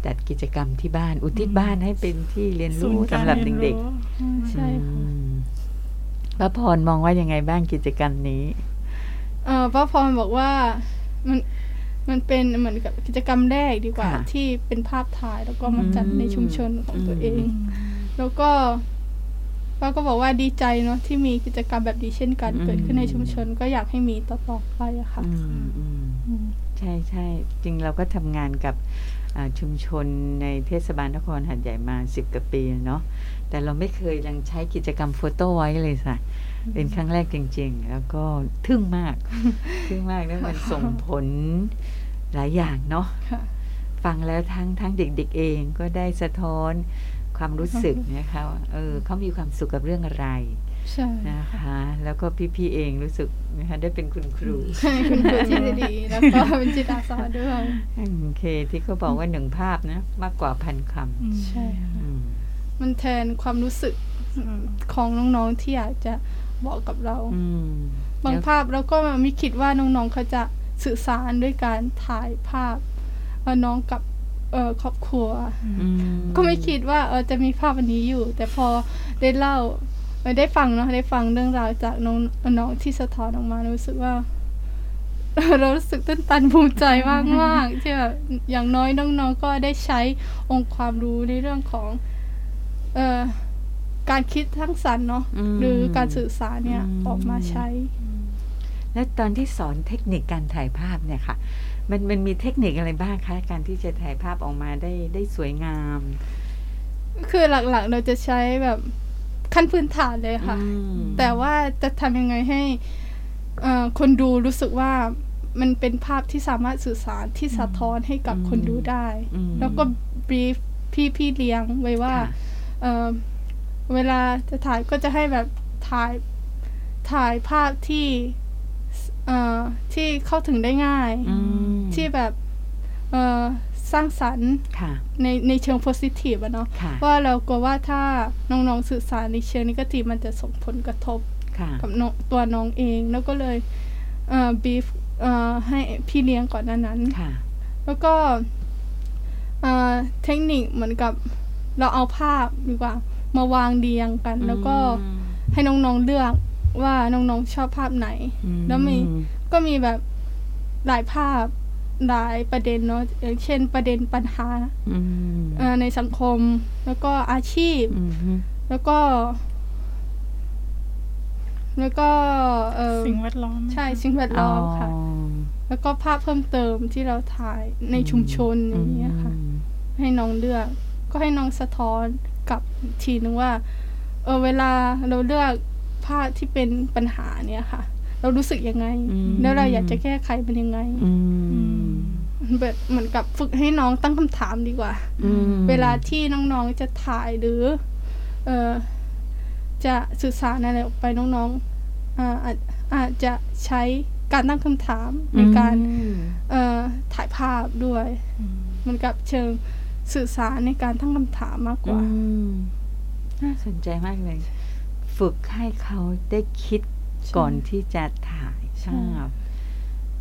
จัดกิจกรรมที่บ้าน อุทิศบ้านให้เป็นที่เรียนศูรู้นย์การสำหรับเรียนเด็กรู้อืมๆใช่ค่ะอืมป้าพรมองว่ายังไงบ้างกิจกรรมนี้เอ่อป้าพรบอกว่ามันมันเป็นเหมือนกับกิจกรรมแรกดีกว่าค่ะที่เป็นภาพถ่ายแล้วก็มาจัดอืมในชุมชนของตัวอืมเอง แล้วก็ป้าก็บอกว่าดีใจเนาะที่มีกิจกรรมแบบนี้เช่นกันเกิดขึ้นในชุมชน ก็อยากให้มีต่อๆไปอะค่ะอืมอืมอืมใช่ใช่จริงเราก็ทำงานกับอ่า ชุมชนในเทศบาลนครหัดใหญ่มาสิบกว่าปีเนาะแต่เราไม่เคยยังใช้กิจกรรมโฟโต้ไว้เลยสัเป็นครั้งแรกจริง ๆ แล้วก็ทึ่งมาก ทึ่งมากแล้วมันส่งผลหลายอย่างเนาะค่ะฟังแล้วทั้งทั้งเด็กๆเองก็ได้สะท้อนความรู้สึกนะคะว่าเออเขามีความสุขกับเรื่องอะไร ใช่นะคะแล้วก็พี่ๆเองรู้สึกนะคะได้เป็นคุณครูใช่คุณครูที่ดีแล้วก็เป็นจิตอาสาด้วยโอเคที่เขาบอกว่าหนึ่งภาพนะมากกว่าพันคอืมใช่ค่ะำอืมมันแทนความรู้สึกของน้องๆที่อยากจะบอกกับเราอืมบางแล้วภาพเราก็ไม่คิดว่าน้องๆเขาจะสื่อสารด้วยการถ่ายภาพเอ่อน้องกับเอ่อครอบครัวอืมก็ไม่คิดว่าเออจะมีภาพอันนี้อยู่ แต่พอได้เล่าเออ ได้ฟังเนาะได้ฟังเรื่องราวจากน้องน้องที่สะท้อนออกมารู้สึกว่า เรารู้สึกตื้นตันภูมิใจมากมากๆที่แบบอย่างน้อยน้องๆก็ได้ใช้องค์ความรู้ในเรื่องของเอ่อการคิดทั้งสรรค์เนาะอืมหรือการสื่อสารเนี่ยอืมออกมาใช้ และตอนที่สอนเทคนิคการถ่ายภาพเนี่ยค่ะ มันมันมีเทคนิคอะไรบ้างคะการที่จะถ่ายภาพออกมาได้ได้สวยงาม คือหลักๆเราจะใช้แบบ ขั้นพื้นฐานเลยค่ะอืมแต่ว่าจะทำยังไงให้เอ่อคนดูรู้สึกว่ามันเป็นภาพที่สามารถสื่อสารที่สะท้อนให้กับอืมคนดูได้อืมแล้วก็บรีฟพี่พี่เลี้ยงไว้ว่าค่ะเอ่อเวลาจะถ่ายก็จะให้แบบถ่ายถ่ายภาพที่เอ่อที่เข้าถึงได้ง่ายอืมที่แบบเอ่อ สร้างสรรค์ค่ะในในเชิงโพสิทีฟอะเนาะค่ะว่าเรากลัวว่าถ้าน้องๆสื่อสารในเชิงนิเกทีฟมันจะส่งผลกระทบค่ะกับน้องตัวน้องเอง แล้วก็เลยเอ่อบีฟเอ่อให้พี่เลี้ยงก่อนหน้านั้นค่ะแล้วก็เอ่อเทคนิคเหมือนกับเราเอาภาพดีกว่ามาวางเรียงกัน แล้วก็ให้น้องๆเลือกว่าน้องๆชอบภาพไหนอืมแล้วมีก็มีแบบหลายภาพ หลายประเด็นเนาะอย่างเช่นประเด็นปัญหาอืมเอ่อในสังคม แล้วก็อาชีพอืมฮึแล้วก็ แล้วก็เออสิ่งแวดล้อม ใช่สิ่งแวดล้อมค่ะ แล้วก็ภาพเพิ่มเติมที่เราถ่ายในชุมชนอย่างเงี้ยค่ะอืมให้น้องเลือก ก็ให้น้องสะท้อนกลับอีกทีนึงว่า เออเวลาเราเลือกภาพที่เป็นปัญหาเนี่ยค่ะ เรารู้สึกยังไงอืมแล้วเราอยากจะแก้ไขมันยังไงอืมแบบเหมือนกับฝึกให้น้องตั้งคำถามดีกว่าอืมเวลาที่น้องๆจะถ่ายหรือ เออจะสื่อสารอะไรออกไปน้องๆอาอาจอาจจะใช้การตั้งคำถามในการอืมเอ่อถ่ายภาพด้วยเหมันกับเชิงสื่อสารในการตั้งคำถามมากกว่าอืมน่าสนใจมากเลย ฝึกให้เขาได้คิดใช่ ก่อนที่จะถ่ายใช่ภาพ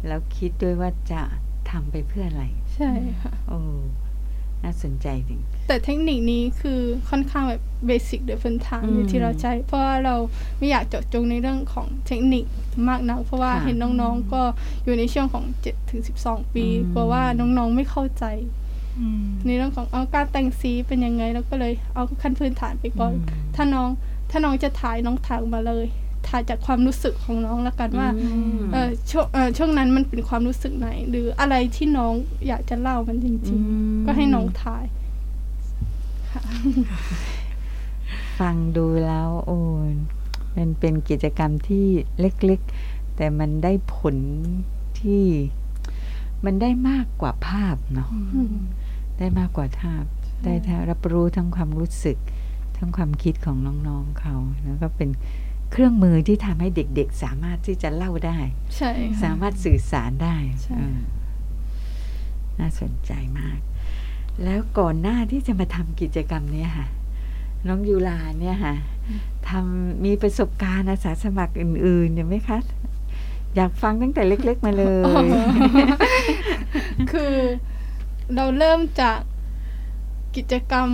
แล้วคิดด้วยว่าจะทำไปเพื่ออะไร ใช่ค่ะโอ้น่าสนใจจริงแต่เทคนิคนี้คือค่อนข้างแบบเบสิกโดยพื้นฐานอืมที่เราใช้ เพราะว่าเราไม่อยากเจาะจงในเรื่องของเทคนิคมากนัก เพราะว่าค่ะเห็นน้องๆ ก็อยู่ในช่วงของ7ถึง12 ปีอืมกลัวว่าน้องๆไม่เข้าใจอืมในเรื่องของเอาการแต่งสีเป็นยังไง แล้วก็เลยเอาขั้นพื้นฐานไปก่อนอืมถ้าน้องถ้าน้องจะถ่ายน้องถ่ายออกมาเลย ถ่ายจากความรู้สึกของน้องแล้วกันว่าอืมเออช่วงเออช่วงนั้นมันเป็นความรู้สึกไหน หรืออะไรที่น้องอยากจะเล่ามันจริงอืมๆก็ให้น้องถ่าย ฟังดูแล้วโอ้ยมันเป็นกิจกรรมที่เล็กๆ แต่มันได้ผลที่มันได้มากกว่าภาพเนาะอืมได้มากกว่าภาพ ได้ทั้งรับรู้ทั้งความรู้สึก ทั้งความคิดของน้องๆเขา แล้วก็เป็น เครื่องมือที่ทำให้เด็กๆ สามารถที่จะเล่าได้ ใช่ค่ะสามารถสื่อสารได้ใช่เออน่าสนใจมาก แล้วก่อนหน้าที่จะมาทำกิจกรรมเนี้ยค่ะ น้องยูลาเนี่ยค่ะทำมีประสบการณ์อาสาสมัครอื่นๆอยู่ไหมคะ อยากฟังตั้งแต่เล็ก ๆ มาเลยคือเราเริ่มจากกิจกรรม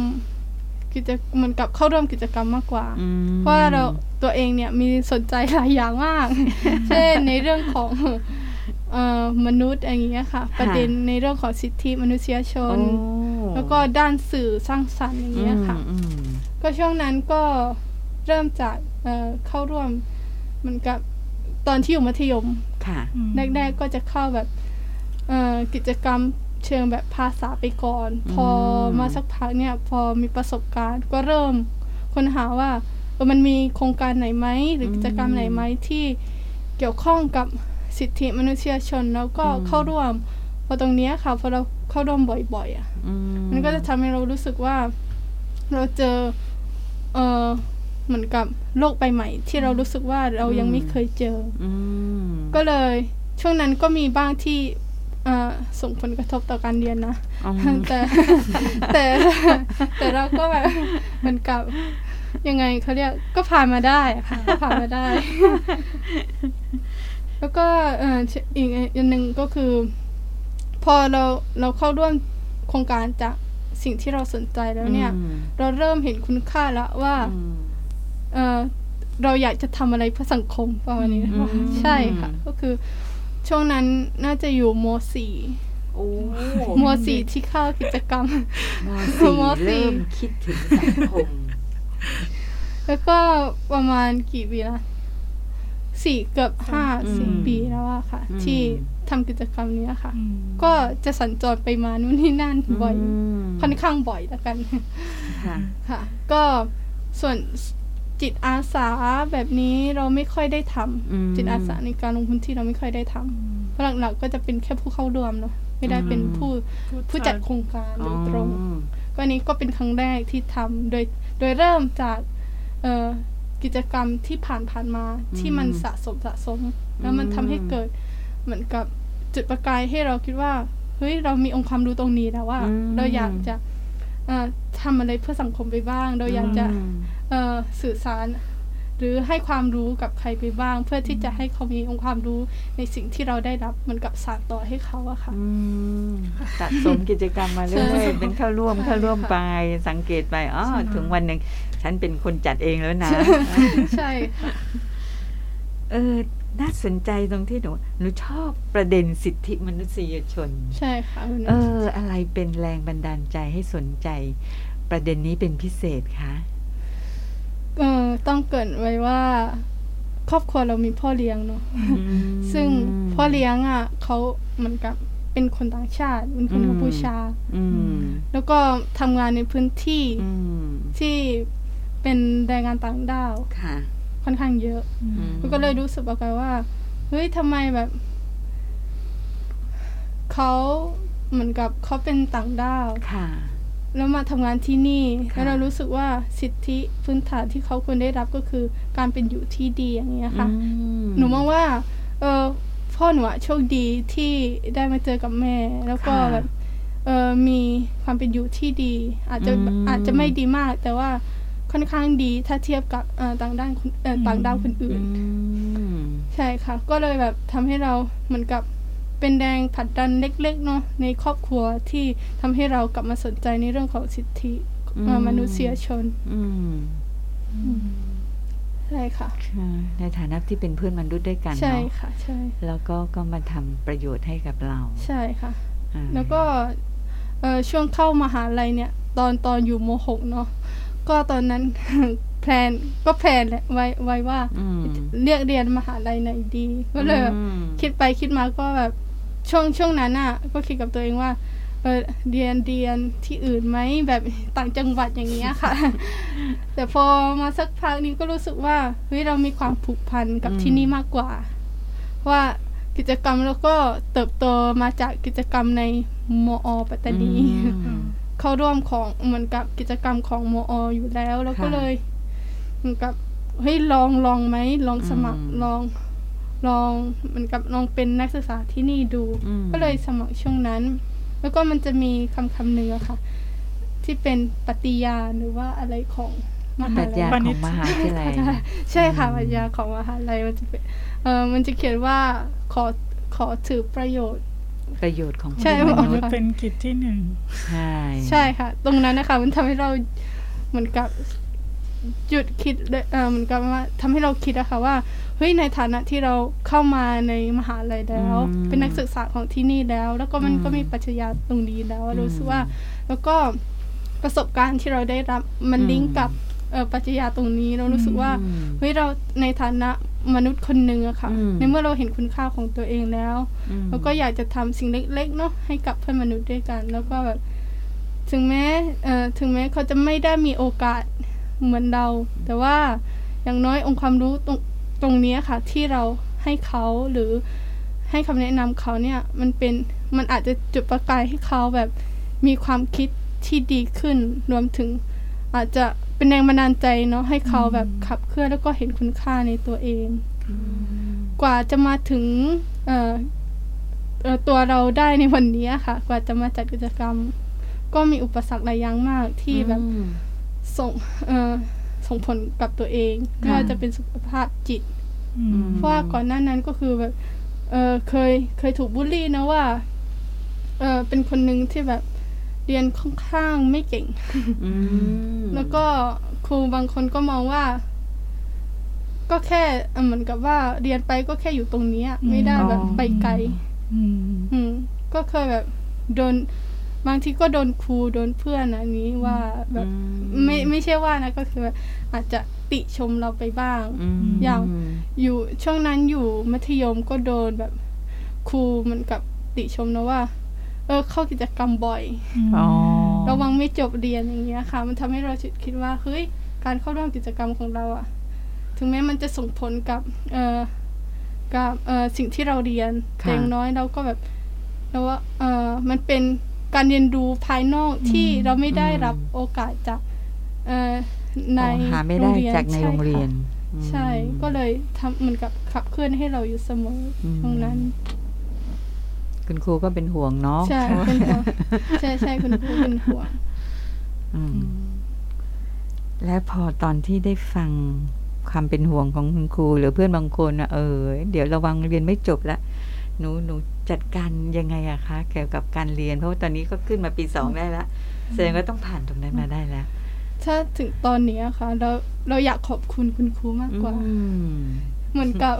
กิจเหมือนกับเข้าร่วมกิจกรรมมากกว่าอืมเพราะว่าเราตัวเองเนี่ยมีสนใจหลายอย่างมาก เช่นในเรื่องของเอ่อมนุษย์อย่างเงี้ยค่ะ ประเด็นในเรื่องของสิทธิมนุษยชนโอ้แล้วก็ด้านสื่อสร้างสรรค์อย่างเงี้ยค่ะอืมอืมก็ช่วงนั้นก็เริ่มจากเอ่อเข้าร่วมเหมือนกับตอนที่อยู่มัธยมค่ะแรกๆก็จะเข้าแบบเอ่อกิจกรรม เชิงแบบภาษาไปก่อน พอมาสักพักเนี่ยพอมีประสบการณ์ก็เริ่มค้นหาว่าเออมันมีโครงการไหนไหมหรือกิจกรรมไหนไหมที่เกี่ยวข้องกับสิทธิมนุษยชนแล้วก็เข้าร่วมพอตรงเนี้ยค่ะพอเราเข้าร่วมบ่อยๆอะอืมันก็จะทำให้เรารู้สึกว่า เราเจอเออเหมือนกับโลกใบใหม่ ที่เรารู้สึกว่าเรายังไม่เคยเจออืมก็เลยช่วงนั้นก็มีบ้างที่เอ่อ ส่งผลกระทบต่อการเรียนนะอืมแต่แต่แต่เราก็แบบเหมือนกับยังไงเขาเรียกก็ผ่านมาได้อะค่ะก็ผ่านมาได้ แล้วก็เอ่ออีกอันหนึ่งก็คือ พอเราเราเข้าร่วมโครงการจากสิ่งที่เราสนใจแล้วเนี่ยอืมเราเริ่มเห็นคุณค่าแล้วว่าอืมเออเราอยากจะทำอะไรเพื่อสังคมประมาณนี้อืมใช่ค่ะ ก็คือ ช่วงนั้นน่าจะอยู่มสี่โอ้มสี่ที่เข้ากิจกรรมมสี่มสี่เริ่มคิดถึงสังคม แล้วก็ประมาณกี่ปีละสี่เกือบห้าอืมสี่ปีแล้วอะค่ะอืมที่ทำกิจกรรมนี้ค่ะอืมก็จะสัญจรไปมานู่นนี่นั่นบ่อยมค่อนข้างบ่อยแล้วกันค่ะค่ะก็ส่วน จิตอาสาแบบนี้เราไม่ค่อยได้ทำอืมจิตอาสาในการลงพื้นที่เราไม่ค่อยได้ทำเพราะหลักๆก็จะเป็นแค่ผู้เข้าร่วมเนาะไม่ได้เป็นผู้ผู้จัดโครงการโดยตรงอ๋อก็อันนี้ก็เป็นครั้งแรกที่ทำโดยโดยเริ่มจากเอ่อกิจกรรมที่ผ่านผ่านๆมาที่มันสะสมสะสม แล้วมันทำให้เกิดเหมือนกับจุดประกายให้เราคิดว่าเฮ้ยเรามีองค์ความรู้ตรงนี้แล้วว่าอืมเราอยากจะเอ่อทำอะไรเพื่อสังคมไปบ้าง เราอยากจะมเอ่อ สื่อสาร หรือให้ความรู้กับใครไปบ้าง เพื่อที่จะให้เขามีองค์ความรู้ในสิ่งที่เราได้รับเหมือนกับสานต่อให้เขาอะค่ะอืมสะสมกิจกรรมมาเรื่ใช่อยๆเป็นเข้าร่วมใช่เข้าร่วมค่ะไปสังเกตไปอ๋อถึงวันหนึ่งฉันเป็นคนจัดเองแล้วนะใช่ค่ะเออน่าสนใจตรงที่หนูหนูชอบประเด็นสิทธิมนุษยชน ใช่ค่ะคุณเออ อะไรเป็นแรงบันดาลใจให้สนใจ ประเด็นนี้เป็นพิเศษคะ เออต้องเกรินไว้ว่า ครอบครัวเรามีพ่อเลี้ยงเนาะซึ่งพ่อเลี้ยงอะเขาเหมือนกับเป็นคนต่างชาติ เป็นคนกัมพูชาอืมแล้วก็ทำงานในพื้นที่อืมที่เป็นแรงงานต่างด้าวค่ะค่อนข้างเยอะอืมแล้วก็เลยรู้สึกว่าเฮ้ยทำไมแบบเขาเหมือนกับเขาเป็นต่างด้าวค่ะ แล้วมาทำงานที่นี่ค่ะแล้วเรารู้สึกว่าสิทธิพื้นฐานที่เขาควรได้รับก็คือการเป็นอยู่ที่ดีอย่างเงี้ยค่ะอืมหนูมองว่าเออพ่อหนูอะโชคดีที่ได้มาเจอกับแม่ แล้วก็ค่ะแบบเออมีความเป็นอยู่ที่ดี อาจจะอืมอาจจะไม่ดีมาก แต่ว่าค่อนข้างดีถ้าเทียบกับเอ่อต่างด้านคนเอ่อต่างดาวคนอื่อืนมใช่ค่ะ ก็เลยแบบทำให้เราเหมือนกับ เป็นแรงผลักดันเล็กๆเนาะในครอบครัวที่ทำให้เรากลับมาสนใจในเรื่องของสิทธิเอ่ออืมมนุษยชนอืมใช่ค่ะค่ะ ในฐานะที่เป็นเพื่อนมนุษย์ด้วยกันใช่เนาะค่ะ ใช่ แล้วก็ก็มาทำประโยชน์ให้กับเรา ใช่ค่ะอ่าแล้วก็เอ่อช่วงเข้ามหาลัยเนี่ย ตอนตอนอยู่มหกเนาะก็ตอนนั้นแพลนก็แพลนแหละไว้ไว้ว่าอืมเรียกเรียนมหาลัยไหนดี ก็เลยแบบอืมคิดไปคิดมาก็แบบ ช่วงช่วงนั้นอะ ก็คิดกับตัวเองว่าเออเรียนเรียนที่อื่นไหมแบบต่างจังหวัดอย่างเงี้ยค่ะ แต่พอมาสักพักนี้ก็รู้สึกว่าเฮ้ยเรามีความผูกพันกับอืมที่นี่มากกว่า ว่ากิจกรรมแล้วก็เติบโตมาจากกิจกรรมในมอปัตตานีอืมเข้าร่วมของเหมือนกับกิจกรรมของมออยู่แล้ว แล้วก็ค่ะเลยเหมือนกับเฮ้ยลองลองไหมลองสมัครอืมลอง ลองเหมือนกับลองเป็นนักศึกษาที่นี่ดูอืมก็เลยสมัครช่วงนั้น แล้วก็มันจะมีคำคำหนึ่งอะค่ะ ที่เป็นปฏิญาณหรือว่าอะไรของมปหารัชลัญายของมหาวิทยาลัยใช่ใช่ค่ะอืมปรัชญาของมหาลัยมันจะเป็นเออมันจะเขียนว่าขอขอถือประโยชน์ประโยชน์ของใช่มมนุนุษษย์ย์เป็นกิจที่หนึ่งใช่ใช่ค่ะ ตรงนั้นนะคะ มันทำให้เราเหมือนกับ หยุดคิดเลยเออเหมือนกับว่าทำให้เราคิดอะค่ะว่าเฮ้ยในฐานะที่เราเข้ามาในมหาลัยแล้วอืมเป็นนักศึกษาของที่นี่แล้ว แล้วก็มันอืมก็มีปรัชญาตรงนี้แล้วอืมรู้สึกว่า แล้วก็ประสบการณ์ที่เราได้รับมันอืมลิงก์กับเอ่อปรัชญาตรงนี้เรารู้สึกว่าอืมเฮ้ยเราในฐานะมนุษย์คนหนึ่งอะค่ะอืมในเมื่อเราเห็นคุณค่าของตัวเองแล้วอืมแล้วก็อยากจะทำสิ่งเล็กๆเนาะให้กับเพื่อนมนุษย์ด้วยกัน แล้วก็แบบถึงแม้เอ่อถึงแม้เขาจะไม่ได้มีโอกาส เหมือนเรา แต่ว่าอย่างน้อยองค์ความรู้ตรงตรงเนี้ยค่ะ ที่เราให้เขาหรือให้คำแนะนำเขาเนี่ยมันเป็นมันอาจจะจุดประกายให้เขาแบบมีความคิดที่ดีขึ้น รวมถึงอาจจะเป็นแรงบันดาลใจเนาะให้เขาแบบขับเคลื่อนแล้วก็เห็นคุณค่าในตัวเอง กว่าจะมาถึงเอ่อเอ่อตัวเราได้ในวันนี้อะค่ะ กว่าจะมาจัดกิจกรรม ก็มีอุปสรรคหลายอย่างมากที่แบบอืม ส่งเอ่อส่งผลกับตัวเองไม่ว่าจะเป็นสุขภาพจิตอืมเพราะว่าก่อนหน้านั้นก็คือแบบเออเคยเคยถูกบูลลี่นะว่าเออเป็นคนหนึ่งที่แบบเรียนค่อนข้างไม่เก่งอืมแล้วก็ครูบางคนก็มองว่า ก็แค่เอ่อเหมือนกับว่าเรียนไปก็แค่อยู่ตรงเนี้ยไม่ได้แบบอ๋อไปไกลอืมอืมก็เคยแบบโดน บางทีก็โดนครูโดนเพื่อนอันนี้ว่าแบบอืมไม่ไม่ใช่ว่านะก็คือแบบอาจจะติชมเราไปบ้างอืมอย่างอยู่ช่วงนั้นอยู่มัธยมก็โดนแบบครูเหมือนกับติชมนะว่า เออเข้ากิจกรรมบ่อยอ๋อระวังไม่จบเรียนอย่างเงี้ยค่ะ มันทำให้เราคิดว่าเฮ้ยการเข้าร่วมกิจกรรมของเราอะถึงแม้มันจะส่งผลกับเอ่อกับเอ่อสิ่งที่เราเรียนค่ะแต่อย่างน้อยเราก็แบบเราว่าเอ่อมันเป็น การเรียนรู้ภายนอกที่เราไม่ได้รับโอกาสจากเอ่อในอ๋อหาไม่โรได้งเรียนจากในโรงเรียนใช่ค่ะใช่ก็เลยทำเหมือนกับขับเคลื่อนให้เราอยู่เสมออมตรงนั้น คุณครูก็เป็นห่วงเนาะใช่เป็นห่วงใช่ใช่คุณครูเป็นห่วงอืมและพอตอนที่ได้ฟังความเป็นห่วงของคุณครู หรือเพื่อนบางคนว่าเออ เดี๋ยวระวังเรียนไม่จบละหนูหนู จัดการยังไงอะคะเกี่ยวกับการเรียน เพราะว่าตอนนี้ก็ขึ้นมาปีสองได้ละแสดงว่าต้องผ่านตรงนั้นมาได้แล้ว ถ้าถึงตอนนี้อะค่ะเราเราอยากขอบคุณคุณครูมากกว่าอืมเหมือนกับ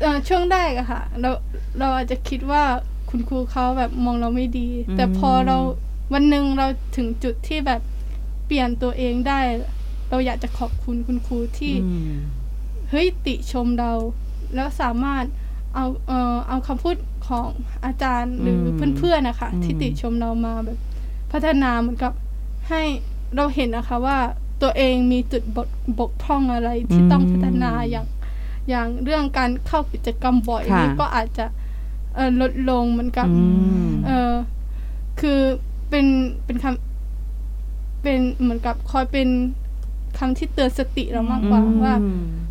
เอ่อช่วงแรกอะค่ะ เราเราอาจจะคิดว่าคุณครูเขาแบบมองเราไม่ดีอืมแต่พอเราวันหนึ่งเราถึงจุดที่แบบเปลี่ยนตัวเองได้ เราอยากจะขอบคุณคุณครูที่อืมเฮ้ยติชมเรา แล้วสามารถ เอาเอ่อเอาคำพูดของอาจารย์หรืออมเพื่อนๆนะคะอืมที่ติชมเรามาแบบ พัฒนาเหมือนกับให้เราเห็นนะคะว่าตัวเองมีจุดบกบกพร่องอะไรที่ต้องพัฒนาอย่างอย่างเรื่องการเข้ากิจกรรมบ่อยค่ะนี่ก็อาจจะเอ่อลดลงเหมือนกับอืมเออคือเป็นเป็นคำเป็นเหมือนกับคอยเป็น คำที่เตือนสติเรามากกว่าว่า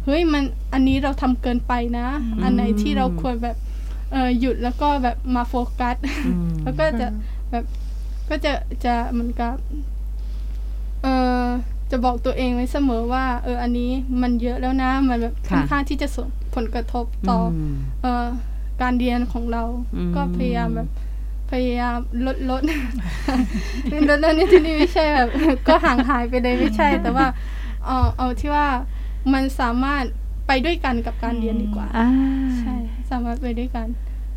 เฮ้ยมันอันนี้เราทำเกินไปนะ อันไหนที่เราควรแบบเออหยุดแล้วก็แบบมาโฟกัสอืมแล้วก็จะแบบก็จะจะเหมือนกับเออจะบอกตัวเองไว้เสมอว่า เอออันนี้มันเยอะแล้วนะมันแบบค่ะค่อนข้างที่จะส่งผลกระทบต่ออมเออการเรียนของเราอืมก็พยายามแบบ พยายามลดลดลดลดในที่นี้ไม่ใช่แบบ ก็ห่างหายไปเลยไม่ใช่ แต่ว่าเออเอาที่ว่ามันสามารถไปด้วยกันกับการเรียนดีกว่าอ่าใช่สามารถไปด้วยกัน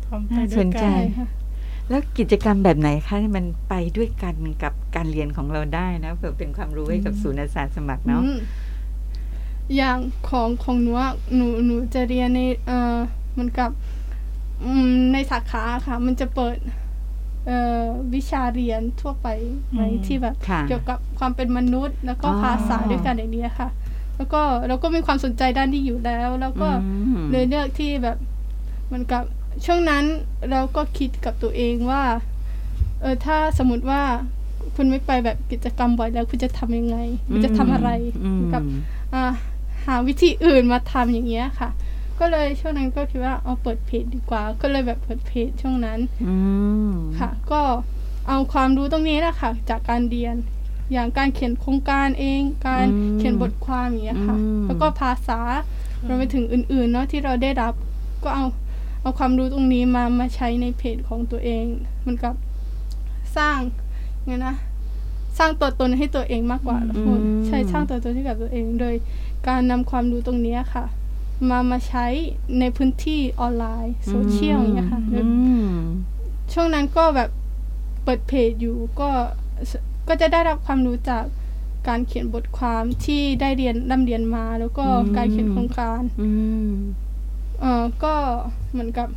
ทำไปน่าด้สวยนกัใจใช่ค่ะแล้วกิจกรรมแบบไหนคะที่มันไปด้วยกันกับการเรียนของเราได้นะเผื่อเป็นความรู้ให้กับศูนย์อาสาสมัครเนาะอืมอย่างของของหนูอะหนูหนูจะเรียนในเอ่อเหมือนกับอืมในสาขาค่ะ มันจะเปิดเอ่อ วิชาเรียนทั่วไปในที่แบบค่ะเกี่ยวกับความเป็นมนุษย์ แล้วก็อ๋อภาษาด้วยกันอย่างนี้ยค่ะ แล้วก็เราก็มีความสนใจด้านนี้อยู่แล้ว แล้วก็อืมเลยเลือกที่แบบเหมือนกับช่วงนั้นเราก็คิดกับตัวเองว่าเออถ้าสมมติว่าคุณไม่ไปแบบกิจกรรมบ่อยแล้ว คุณจะทำยังไง คุณจะทำอะไรอืมกับอ่าหาวิธีอื่นมาทำอย่างเงี้ยค่ะ ก็เลยช่วงนั้นก็คิดว่าเอาเปิดเพจดีกว่า ก็เลยแบบเปิดเพจช่วงนั้นอืมค่ะ ก็เอาความรู้ตรงนี้แหละค่ะ จากการเรียน อย่างการเขียนโครงการเอง การอืมเขียนบทความอย่างเงี้ยค่ะอืมแล้วก็ภาษารวมไปถึงอื่นๆเนาะที่เราได้รับ ก็เอาเอาความรู้ตรงนี้มามาใช้ในเพจของตัวเองเหมันกับสร้างไงนะสร้างตัวตนให้ตัวเองมากกว่าเราพูดอืมใช่สร้างตัวตนให้กับตัวเอง โดยการนำความรู้ตรงเนี้ยค่ะ มามาใช้ในพื้นที่ออนไลน์โซเชียลอย่างเงี้ยค่ะโดยอืมช่วงนั้นก็แบบเปิดเพจอยู่ก็สก็จะได้รับความรู้จากการเขียนบทความที่ได้เรียนร่ำเรียนมา แล้วก็อืมการเขียนโครงการอืมเออก็เหมือนกับ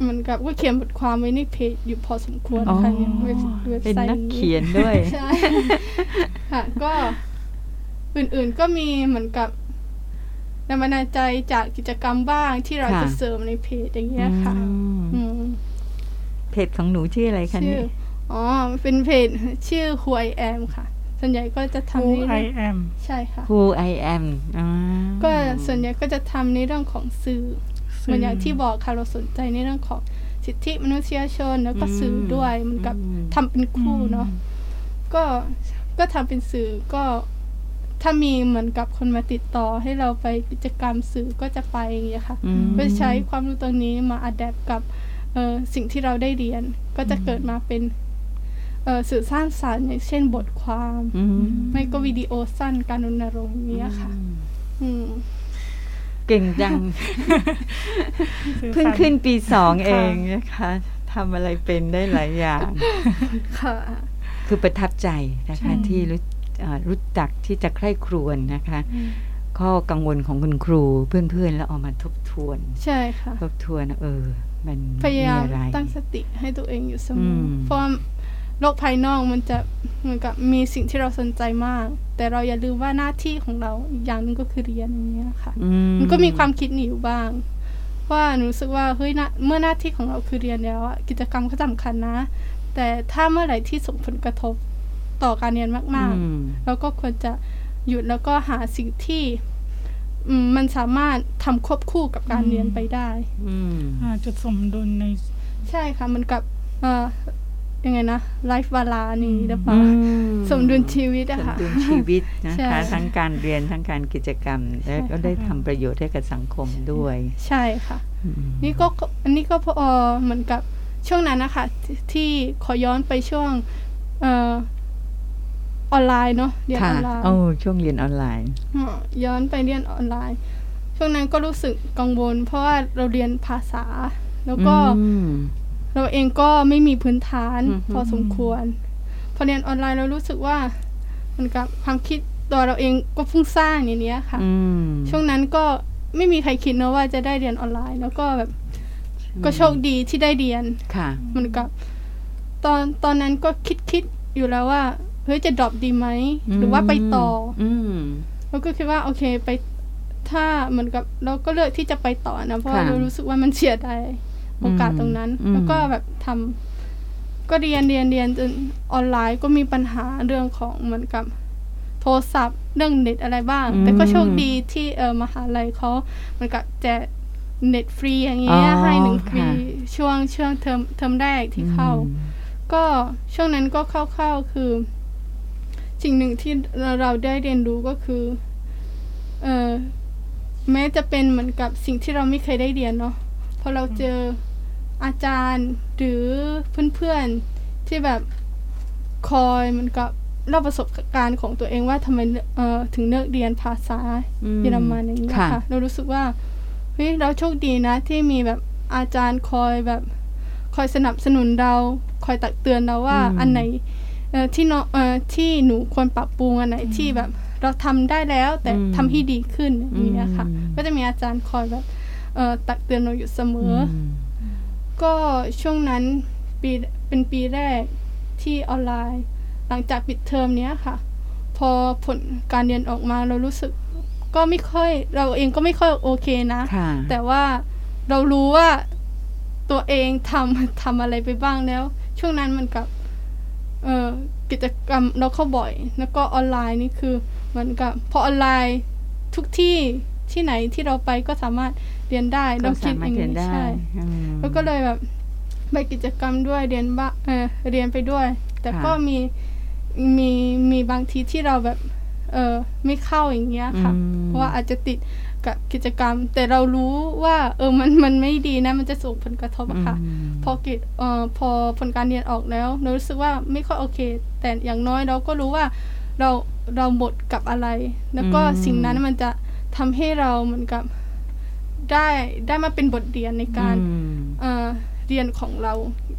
เหมือนกับก็เขียนบทความไว้ในเพจอยู่พอสมควรอ๋อค่ะเนี่ยเว็บเว็บเป็นไซต์นักเขียนด้วยใช่ค่ะก็อื่นๆก็มีเหมือนกับ แรงบันดาลใจจากกิจกรรมบ้างที่เราค่ะ จะเสริมในเพจอย่างเงี้ยค่ะ อืมอืมเพจของหนูชื่ออะไรคะชื่เนี่อยอ๋อเป็นเพจชื่อ Who I Am ค่ะ ส่วนใหญ่ก็จะทำ Who ในเรื่ I อง am ใช่ค่ะ Who I am อ่าก็ส่วนใหญ่ก็จะทำในเรื่องของสื่อสื่อเหมือนอย่างที่บอกค่ะเราสนใจในเรื่องของสิทธิมนุษยชนแล้วก็สื่อด้วยเหมันกับทำเป็นคู่เนาะก็ก็ทำเป็นสื่อก็ ถ้ามีเหมือนกับคนมาติดต่อให้เราไปกิจกรรมสื่อก็จะไปอย่างเงี้ยค่ะอืมก็จะใช้ความรู้ตรงนี้มาอัดแอปกับเอ่อสิ่งที่เราได้เรียน ก็จะเกิดมาเป็นเอ่อสื่อสร้างสรรค์อย่างเช่นบทความอืมไม่ก็วิดีโอสั้นการรณรงค์อย่างเนี้ยค่ะอืมอืมเก่งจังสื่อเพิ่งสารขึ้นปีสองเอค่ะงนะคะทำอะไรเป็นได้หลายอย่าง ค่ะ คือประทับใจนะคะใช่ที่รู้เอ่อ รู้จักที่จะใคร่ครวญนะคะ ข้อกังวลของคุณครูเพื่อนๆ แล้วเอามาทบทวน ใช่ค่ะ ทบทวน เออ มันพยายามอะไรตั้งสติให้ตัวเองอยู่เสมออมเพราะว่าโลกภายนอกมันจะเหมือนกับมีสิ่งที่เราสนใจมาก แต่เราอย่าลืมว่าหน้าที่ของเราอีกอย่างหนึงก็คือเรียนอย่างเงี้ยค่ะอืมันก็มีความคิดหนีอยู่บ้าง ว่าหนูรู้สึกว่าเฮ้ยนะเมื่อหน้าที่ของเราคือเรียนแล้วอะกิจกรรมก็สำคัญนะ แต่ถ้าเมื่อไหร่ที่ส่งผลกระทบ ต่อการเรียนมากอืมๆเราก็ควรจะหยุดแล้วก็หาสิ่งที่อืมมันสามารถทำควบคู่กับการเรียนไปได้อืมหาจุดสมดุลใน ใช่ค่ะ มันกับเอ่อยังไงนะไลฟ์บาลานี่หรือเปล่าอืสมดุลชีวิตสอะมค่ะดุลชีวิตนะใช่คะทั้งการเรียนทั้งการกิจกรรม และก็ได้ทำประโยชน์ให้กับสังคมด้วย ใช่ค่ะอืมนี่ก็อันนี้ก็พอเหมือนกับช่วงนั้นนะคะที่ที่ขอย้อนไปช่วงเอ่อออนไลน์เนาะเรียนอค่ะอนไลน์โอ้ช่วงเรียนออนไลน์อ่าย้อนไปเรียนออนไลน์ ช่วงนั้นก็รู้สึกกังวล เพราะว่าเราเรียนภาษา แล้วก็อืมเราเองก็ไม่มีพื้นฐานอือฮึพอสมควร พอเรียนออนไลน์เรารู้สึกว่าเหมันกับความคิดตัวเราเองก็ฟุ้งซ่านอย่างเนี้ยค่ะอืมช่วงนั้นก็ไม่มีใครคิดนะว่าจะได้เรียนออนไลน์ แล้วก็แบบ ก็โชคดีที่ได้เรียนค่ะเหมันกับ ตอนตอนนั้นก็คิดคิดอยู่แล้วว่า เฮ้ยจะดรอปดีไหมหรือว่าไปต่อออืมเราก็คิดว่าโอเคไปถ้าเหมือนกับเราก็เลือกที่จะไปต่อนะเพราะว่าค่ะเรารู้สึกว่ามันเสียดายโอกาสตรงนั้นอืมแล้วก็แบบทำก็เรียนเรียนเรียนจนออนไลน์ก็มีปัญหาเรื่องของเหมือนกับโทรศัพท์เรื่องเน็ตอะไรบ้าง แต่ก็โชคดีที่เออมหาลัยเขาเหมือนกับแจกเน็ตฟรีอย่างเงี้ยอ๋อให้หนึ่งฟรีค่ะช่วงช่วงเทอมเทอมแรกที่เข้าอืมก็ช่วงนั้นก็เข้าๆคือ สิ่งหนึ่งที่เราเราได้เรียนรู้ก็คือเออแม้จะเป็นเหมือนกับสิ่งที่เราไม่เคยได้เรียนเนาะพอเราเจออาจารย์หรือเพื่อนๆที่แบบคอยเหมือนกับเล่าประสบการณ์ของตัวเองว่าทำไมเอ่อถึงเลือกเรียนภาษาอืมเยอรมันอย่างนี้ยค่ะค่ะ เรารู้สึกว่าเฮ้ยเราโชคดีนะที่มีแบบอาจารย์คอยแบบคอยสนับสนุนเรา คอยตักเตือนเราว่าอืมอันไหนเอ่อ ที่เนาะเอ่อที่หนูควรปรับปรุงอันไหนที่แบบ เราทำได้แล้วแต่ทำให้ดีขึ้นอย่างเงี้ยค่ะ ก็จะมีอาจารย์คอยแบบเอ่อตักเตือนเราอยู่เสมออมก็ช่วงนั้นปีเป็นปีแรกที่ออนไลน์ หลังจากปิดเทอมเนี้ยค่ะ พอผลการเรียนออกมาเรารู้สึก ก็ไม่ค่อยเราเองก็ไม่ค่อยโอเคนะค่ะแต่ว่าเรารู้ว่าตัวเองทำทำอะไรไปบ้างแล้ว ช่วงนั้นมันกับ เอ่อกิจกรรมเราเข้าบ่อย แล้วก็ออนไลน์นี่คือเหมือนกับพอออนไลน์ทุกที่ที่ไหนที่เราไปก็สามารถเรียนได้ก็เราคิสาดอมารถย่างเรียนนี้ได้ใช่อืมแล้วก็เลยแบบไปกิจกรรมด้วยเรียนบ้าเออเรียนไปด้วย แต่ค่ะก็มีมีมีบางทีที่เราแบบ เออไม่เข้าอย่างเงี้ยค่ะอืมเพราะว่าอาจจะติด กับกิจกรรม แต่เรารู้ว่า เออมันมันไม่ดีนะ มันจะส่งผลกระทบอะค่ะอืมพอกิจเอ่อพอผลการเรียนออกแล้วเรารู้สึกว่าไม่ค่อยโอเค แต่อย่างน้อยเราก็รู้ว่าเราเราหมดกับอะไร แล้วก็อืมสิ่งนั้นมันจะทำให้เราเหมือนกับได้ได้มาเป็นบทเรียนในการอืมเอ่อเรียนของเรา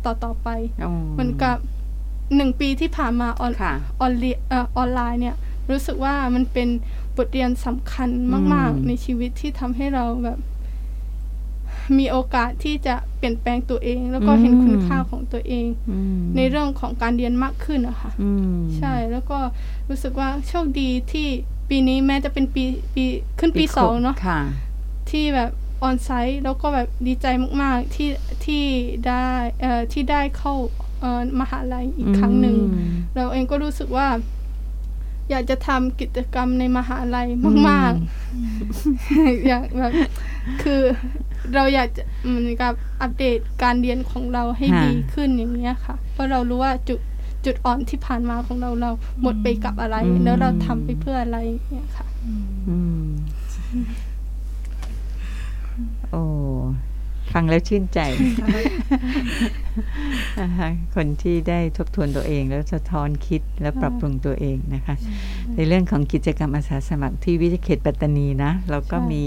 ต่อต่อไปอ๋อเหมือนกับหนึ่งปีที่ผ่านมาออนค่ะออนเรียเอ่อออนไลน์เนี่ย รู้สึกว่ามันเป็น บทเรียนสำคัญมากอืมๆในชีวิตที่ทำให้เราแบบ มีโอกาสที่จะเปลี่ยนแปลงตัวเอง แล้วก็เห็นคุณค่าของตัวเองอืมในเรื่องของการเรียนมากขึ้นอะค่ะอืมใช่แล้วก็รู้สึกว่าโชคดีที่ปีนี้แม้จะเป็นปีปีขึ้นปีสองเนาะค่ะที่แบบออนไซต์แล้วก็แบบดีใจมาก ๆ ที่ที่ได้เอ่อที่ได้เข้าเอ่อมหาลัยอีกครั้งหนึ่งอืมเราเองก็รู้สึกว่า อยากจะทำกิจกรรมในมหาลัยมากๆอยากแบบคือเราอยากจะเหมือนกับอัปเดตการเรียนของเราให้ค่ะดีขึ้นอย่างเงี้ยค่ะ เพราะเรารู้ว่าจุดจุดอ่อนที่ผ่านมาของเราเราหมดไปกับอะไร แล้วเราทำไปเพื่ออะไรอย่างเงี้ยค่ะอืมโอ้ ฟังแล้วชื่นใจนะคะคนที่ได้ทบทวนตัวเอง แล้วสะท้อนคิดและปรับปรุงตัวเองนะคะ ในเรื่องของกิจกรรมอาสาสมัครที่วิทยาเขตปัตตานีนะเราก็ใช่มี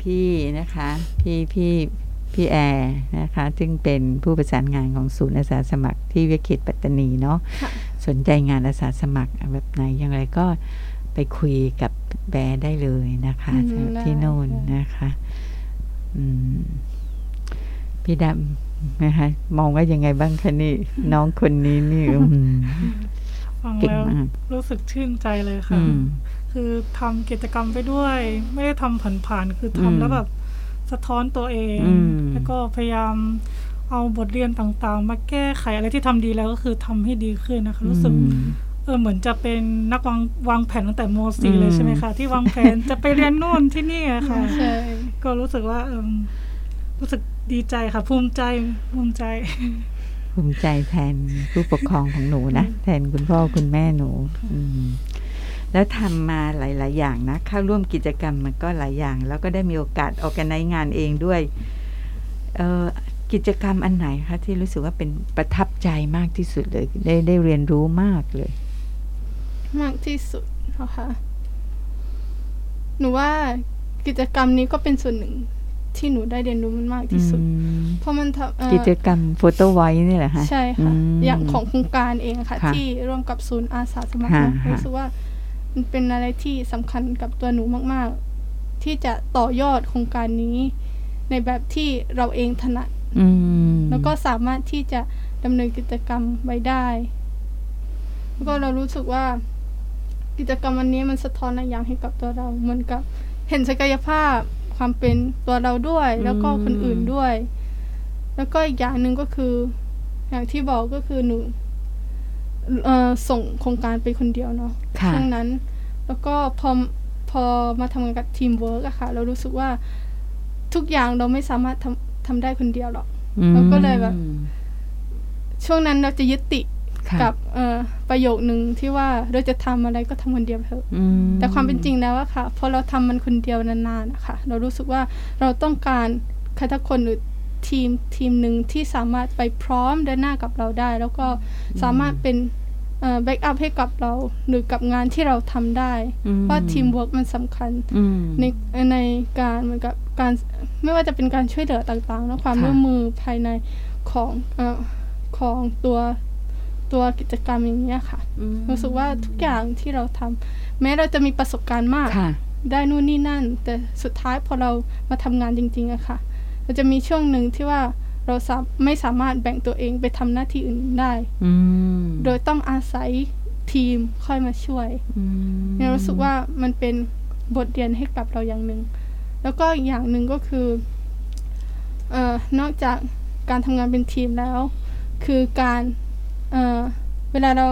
พี่นะคะพี่พี่พี่แอร์นะคะซึ่งเป็นผู้ประสานงานของศูนย์อาสาสมัครที่วิทยาเขตปัตตานีเนาะค่ะสนใจงานอาสาสมัครแบบไหนอย่างไรก็ไปคุยกับแบร์ได้เลยนะคะอืมสำหรับได้ที่โน่นค่ะนะคะ อืม พี่ดำนะคะมองว่ายังไงบ้างคะนี่ น้องคนนี้นี่อืมฟังเก่งแล้วมากรู้สึกชื่นใจเลยอืค่ะมคือทำกิจกรรมไปด้วย ไม่ได้ทำผ่านๆคืออืทำมแล้วแบบสะท้อนตัวเองอืมแล้วก็พยายามเอาบทเรียนต่างๆ มาแก้ไขอะไรที่ทำดีแล้วก็คือทำให้ดีขึ้นนะคะรู้สึกอืมเออเหมือนจะเป็นนักวางวางแผนตั้งแต่ม .4 เลอืยมใช่ไหมคะ ที่วางแผนจะไปเรียนโน่นที่นี่อะค่ะใช่ก็รู้สึกว่าเออรู้สึก ดีใจค่ะภูมิใจภูมิใจ ภูมิใจแทนผู้ปกครองของหนูนะ แทนคุณพ่อคุณแม่หนู อืมแล้วทำมาหลาย ๆ อย่างนะเข้าร่วมกิจกรรมมันก็หลายอย่าง แล้วก็ได้มีโอกาสออกกันในงานเองด้วยเออกิจกรรมอันไหนคะที่รู้สึกว่าเป็นประทับใจมากที่สุดเลย ได้ได้เรียนรู้มากเลย มากที่สุดนะคะหนูว่ากิจกรรมนี้ก็เป็นส่วนหนึ่ง ที่หนูได้เรียนรู้มันมากที่สุดอืมเพราะมันทำเอ่อกิจกรรมโฟโต้ไว้นี่แหละฮะใช่ค่ะมอย่างของโครงการเองค่ะค่ะ ที่ร่วมกับศูนย์อาสาสมัครค่ะนะค่ะรู้สึกว่ามันเป็นอะไรที่สำคัญกับตัวหนูมาก ๆ ที่จะต่อยอดโครงการนี้ ในแบบที่เราเองถนัดอืมแล้วก็สามารถที่จะดำเนินกิจกรรมไว้ได้แล้วก็เรารู้สึกว่า กิจกรรมวันนี้มันสะท้อนหลายอย่างให้กับตัวเราเหมือนกับเห็นศักยภาพ ความเป็นตัวเราด้วย แล้วก็คนอื่นด้วย แล้วก็อีกอย่างหนึ่งก็คือ อย่างที่บอกก็คือหนูเอ่อส่งโครงการไปคนเดียวเนาะค่ะช่วงนั้น แล้วก็พอพอมาทำงานกับทีมเวิร์กอะค่ะ เรารู้สึกว่าทุกอย่างเราไม่สามารถทำทำได้คนเดียวหรอกแล้วก็เลยแบบช่วงนั้นเราจะยึดติดค่ะ กับเอ่อประโยคนึงที่ว่าเราจะทำอะไรก็ทำคนเดียวเถอะอืมแต่ความเป็นจริงแล้วอะค่ะพอเราทำมันคนเดียวนานๆนะคะเรารู้สึกว่าเราต้องการใครสักคนหรือทีมทีมหนึ่งที่สามารถไปพร้อมเดินหน้ากับเราได้ แล้วก็สามารถเป็น backup ให้กับเราหรือกับงานที่เราทำได้อืมเพราะทีมเวิร์กมันสำคัญอืมในในการเหมือนกับการไม่ว่าจะเป็นการช่วยเหลือต่างๆและความค่ะร่วมมือภายในของเออของตัว ตัวกิจกรรมอย่างเงี้ยค่ะอืมรู้สึกว่าทุกอย่างที่เราทำแม้เราจะมีประสบการณ์มากค่ะได้นู่นนี่นั่น แต่สุดท้ายพอเรามาทำงานจริงๆอะค่ะ เราจะมีช่วงหนึ่งที่ว่าเราสามไม่สามารถแบ่งตัวเองไปทำหน้าที่อื่นได้อืมโดยต้องอาศัยทีมค่อยมาช่วยอืมเนี่ยรู้สึกว่ามันเป็นบทเรียนให้กับเราอย่างหนึ่ง แล้วก็อีกอย่างหนึ่งก็คือเอ่อนอกจากการทำงานเป็นทีมแล้ว คือการ เอ่อเวลาเรา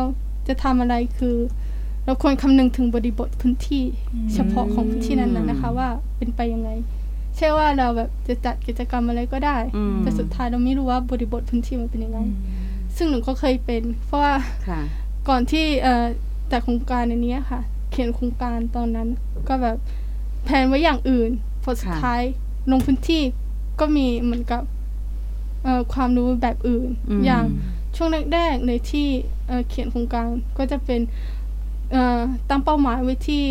จะทำอะไรคือ เราควรคำนึงถึงบริบทพื้นที่เฉพาะของพื้นที่นั้นๆนะคะ ว่าเป็นไปยังไงใช่ว่าเราแบบจะจัดกิจกรรมอะไรก็ได้อืมแต่สุดท้ายเราไม่รู้ว่าบริบทพื้นที่มันเป็นยังไง ซึ่งหนูก็เคยเป็น เพราะว่าค่ะก่อนที่เอ่อจัดโครงการในนี้ค่ะ เขียนโครงการตอนนั้น ก็แบบแผนไว้อย่างอื่นพอสุดค่ะท้ายลงพื้นที่ก็มีเหมือนกับเอ่อความรู้แบบอื่นมอย่าง ช่วงแรกๆเลยที่เอ่อเขียนโครงการก็จะเป็นเอ่อตั้งเป้าหมายไว้ที่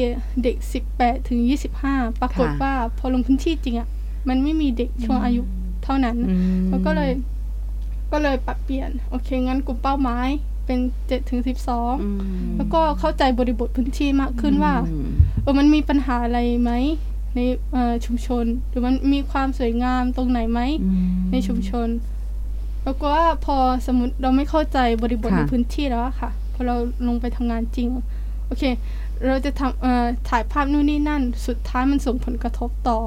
เด็ก 18 ถึง 25 ปรากฏค่ะว่าพอลงพื้นที่จริงอะ่ะ มันไม่มีเด็กช่วงอายุเท่านั้นอืมแล้วก็เลยก็เลยปรับเปลี่ยน โอเค งั้นกลุ่มเป้าหมายเป็นเจ็ดถึงสิบสองอืมแล้วก็เข้าใจบริบทพื้นที่มากขึ้นว่าอืมเออมันมีปัญหาอะไรไหมในเอ่อชุมชน หรือมันมีความสวยงามตรงไหนไหมอืมในชุมชน แล้วก็ว่าพอสมมติเราไม่เข้าใจบริบทค่ะในพื้นที่แล้วอะค่ะพอเราลงไปทำงานจริง โอเค เราจะทำเอ่อถ่ายภาพนู่นนี่นั่น สุดท้ายมันส่งผลกระทบต่อ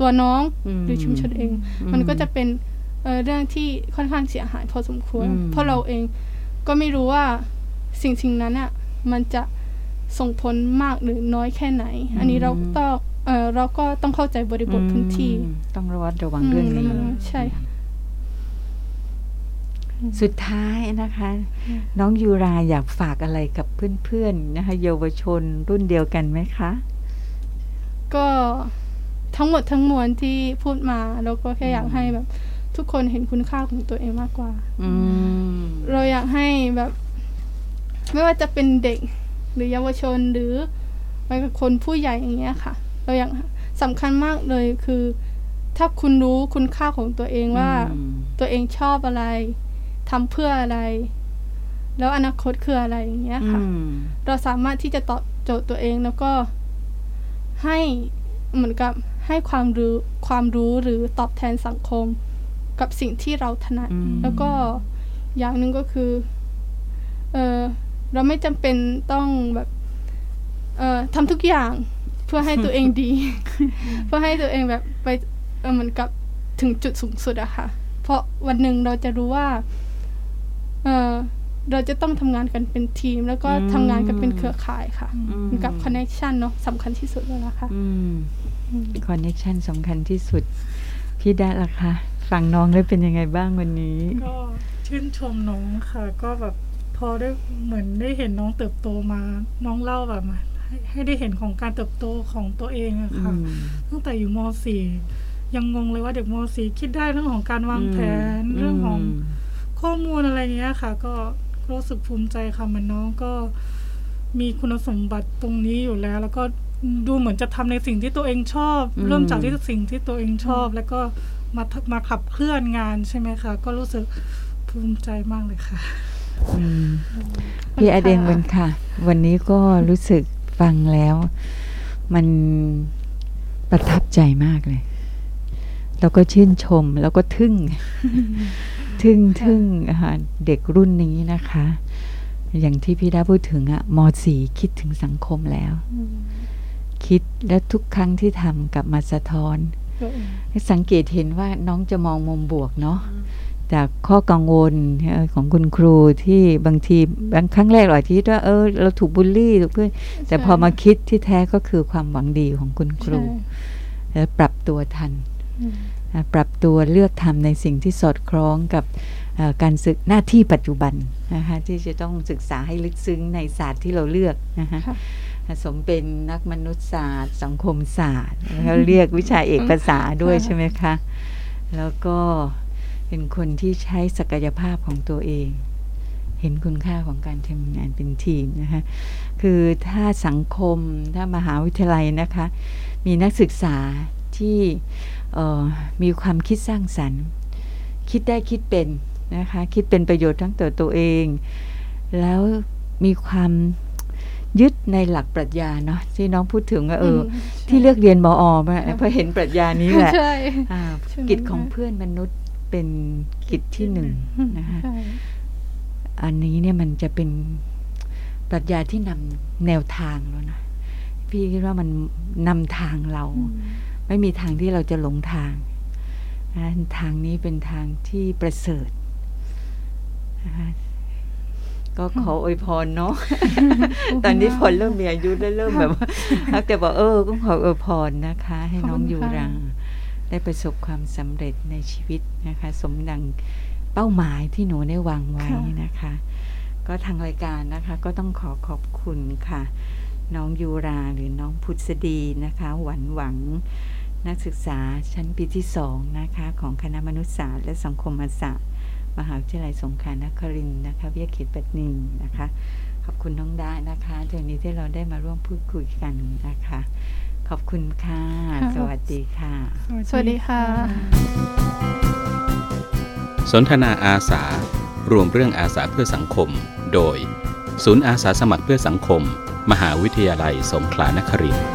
ตัวน้องอืมหรือชุมชนเองอืมมันก็จะเป็นเอ่อเรื่องที่ค่อนข้างเสียหายพอสมควรอืมเพราะเราเองก็ไม่รู้ว่าสิ่งสิ่งนั้นอะมันจะส่งผลมากหรือน้อยแค่ไหน อันนี้เราต้องเอ่อเราก็ต้องเข้าใจบริบทพื้นที่อืมต้องระวัดระวังเรื่องนี้อืมใช่ค่ะ สุดท้ายนะคะ น้องยูราอยากฝากอะไรกับเพื่อนๆนะคะเยาวชนรุ่นเดียวกันไหมคะ ก็ทั้งหมดทั้งมวลที่พูดมาเราก็แค่อยากให้แบบ ทุกคนเห็นคุณค่าของตัวเองมากกว่าอืมเราอยากให้แบบ ไม่ว่าจะเป็นเด็กหรือเยาวชนหรือแม้กระทั่งคนผู้ใหญ่อย่างเงี้ยค่ะ เราอยากสำคัญมากเลยคือ ถ้าคุณรู้คุณค่าของตัวเองว่าอืมตัวเองชอบอะไร ทำเพื่ออะไร แล้วอนาคตคืออะไรอย่างเงี้ยค่ะอืมเราสามารถที่จะตอบโจทย์ตัวเองแล้วก็ให้เหมือนกับให้ความรู้ความรู้หรือตอบแทนสังคมกับสิ่งที่เราถนัดอืมแล้วก็อย่างหนึ่งก็คือ เออเราไม่จำเป็นต้องแบบ เอ่อทำทุกอย่างเพื่อให้ตัวเองดี เพื่อให้ตัวเองแบบไปเออเหมือนกับถึงจุดสูงสุดอะค่ะ เพราะวันหนึ่งเราจะรู้ว่า เออเราจะต้องทำงานกันเป็นทีม แล้วก็อืมทำงานกันเป็นเครือข่ายค่ะอืมเหมือนกับคอนเน c ชันเนาะสำคัญที่สุดแล้วนะคะอืมคอนเน็ชันสำคัญที่สุด พี่ดาล่ะคะฟังน้องแล้วเป็นยังไงบ้างวันนี้ ก็ชื่นชมน้องค่ะ ก็แบบพอได้เหมือนได้เห็นน้องเติบโตมา น้องเล่าแบบมาให้ให้ได้เห็นของการเติบโตของตัวเองอะอืค่ะมตั้งแต่อยู่ม .4 ยังงงเลยว่าเด็กม .4 คิดได้เรื่องของการวางแผนอืมเรื่องของ ข้อมูลอะไรเงี้ยค่ะ ก็รู้สึกภูมิใจค่ะมันน้องก็มีคุณสมบัติตรงนี้อยู่แล้ว แล้วก็ดูเหมือนจะทำในสิ่งที่ตัวเองชอบอืมเริ่มจากที่สิ่งที่ตัวเองชอบ แล้วก็มาทมาขับเคลื่อนงานใช่ไหมคะ ก็รู้สึกภูมิใจมากเลยค่ะอืมพี่อเดงวันค่ะ วันนี้ก็รู้สึกฟังแล้ว มันประทับใจมากเลยแล้วก็ชื่นชมแล้วก็ทึ่ง ทึ่งทึ่งอ่าเด็กรุ่นนี้นะคะ อย่างที่พี่ดาพูดถึงอะมสี่คิดถึงสังคมแล้ว คิดและทุกครั้งที่ทำกลับมาสะท้อน สังเกตเห็นว่าน้องจะมองมุมบวกเนาะจากข้อกังวลเอ่อของคุณครูที่บางทีบางครั้งแรกเราอาจจะคิดว่าเออเราถูกบูลลี่ถูกเพื่อนแต่พอมาคิดที่แท้ก็คือความหวังดีของคุณครูและปรับตัวทันอืมอะ ปรับตัวเลือกทำในสิ่งที่สอดคล้องกับเอ่อการศึกหน้าที่ปัจจุบันนะคะที่จะต้องศึกษาให้ลึกซึ้งในศาสตร์ที่เราเลือกนะคะค่ะสมเป็นนักมนุษยศาสตร์ สังคมศาสตร์แล้วเรียกวิชาเอกภาษาด้วยใช่ไหมคะแล้วก็เป็นคนที่ใช้ศักยภาพของตัวเอง เห็นคุณค่าของการทำงานเป็นทีมนะคะคือถ้าสังคมถ้ามหาวิทยาลัยนะคะ มีนักศึกษา ที่เอ่อมีความคิดสร้างสรรค์ คิดได้คิดเป็นนะคะคิดเป็นประโยชน์ทั้งต่อตัวเอง แล้วมีความยึดในหลักปรัชญาเนาะที่น้องพูดถึงว่าเอออมที่เลือกเรียนมอมาเพราะเห็นปรัชญานี้แหละใช่อ่าใช่ไหมกิจของเพื่อนมนุษย์เป็นกิจที่หนึ่งนะคะใช่อันนี้เนี่ยมันจะเป็นปรัชญาที่นำแนวทางแล้วนะพี่คิดว่ามันนำทางเรา ไม่มีทางที่เราจะหลงทางนะทางนี้เป็นทางที่ประเสริฐนะคะก็ขออวยพรเนาะ ตอนนี้พลเริ่มมีอายุแล้วเริ่มแบบว่าแต่บอกเออก็ขออวยพรนะคะ ให้น้องขอบคุณยูค่ะราได้ประสบความสำเร็จในชีวิตนะคะ สมดังเป้าหมายที่หนูได้วางไว้นะคะ ก็ทางรายการนะคะ ก็ต้องขอขอบคุณค่ะ น้องยูราหรือน้องพุทธดีนะคะหวันหวังนักศึกษาชั้นปีที่สองนะคะของคณะมนุษยศาสตร์และสังคมศาสตร์ มหาวิทยาลัยสงขลานครินทร์นะคะวิทยาเขตปัตตานีนะคะ ขอบคุณน้องดานะคะเดี๋ยวนี้ที่เราได้มาร่วมพูดคุยกันนะคะ ขอบคุณค่ะค่ะสวัสดีค่ะ สวัสดีค่ะ สนทนาอาสารวมเรื่องอาสาเพื่อสังคม โดย ศูนย์อาสาสมัครเพื่อสังคม มหาวิทยาลัยสงขลานครินทร์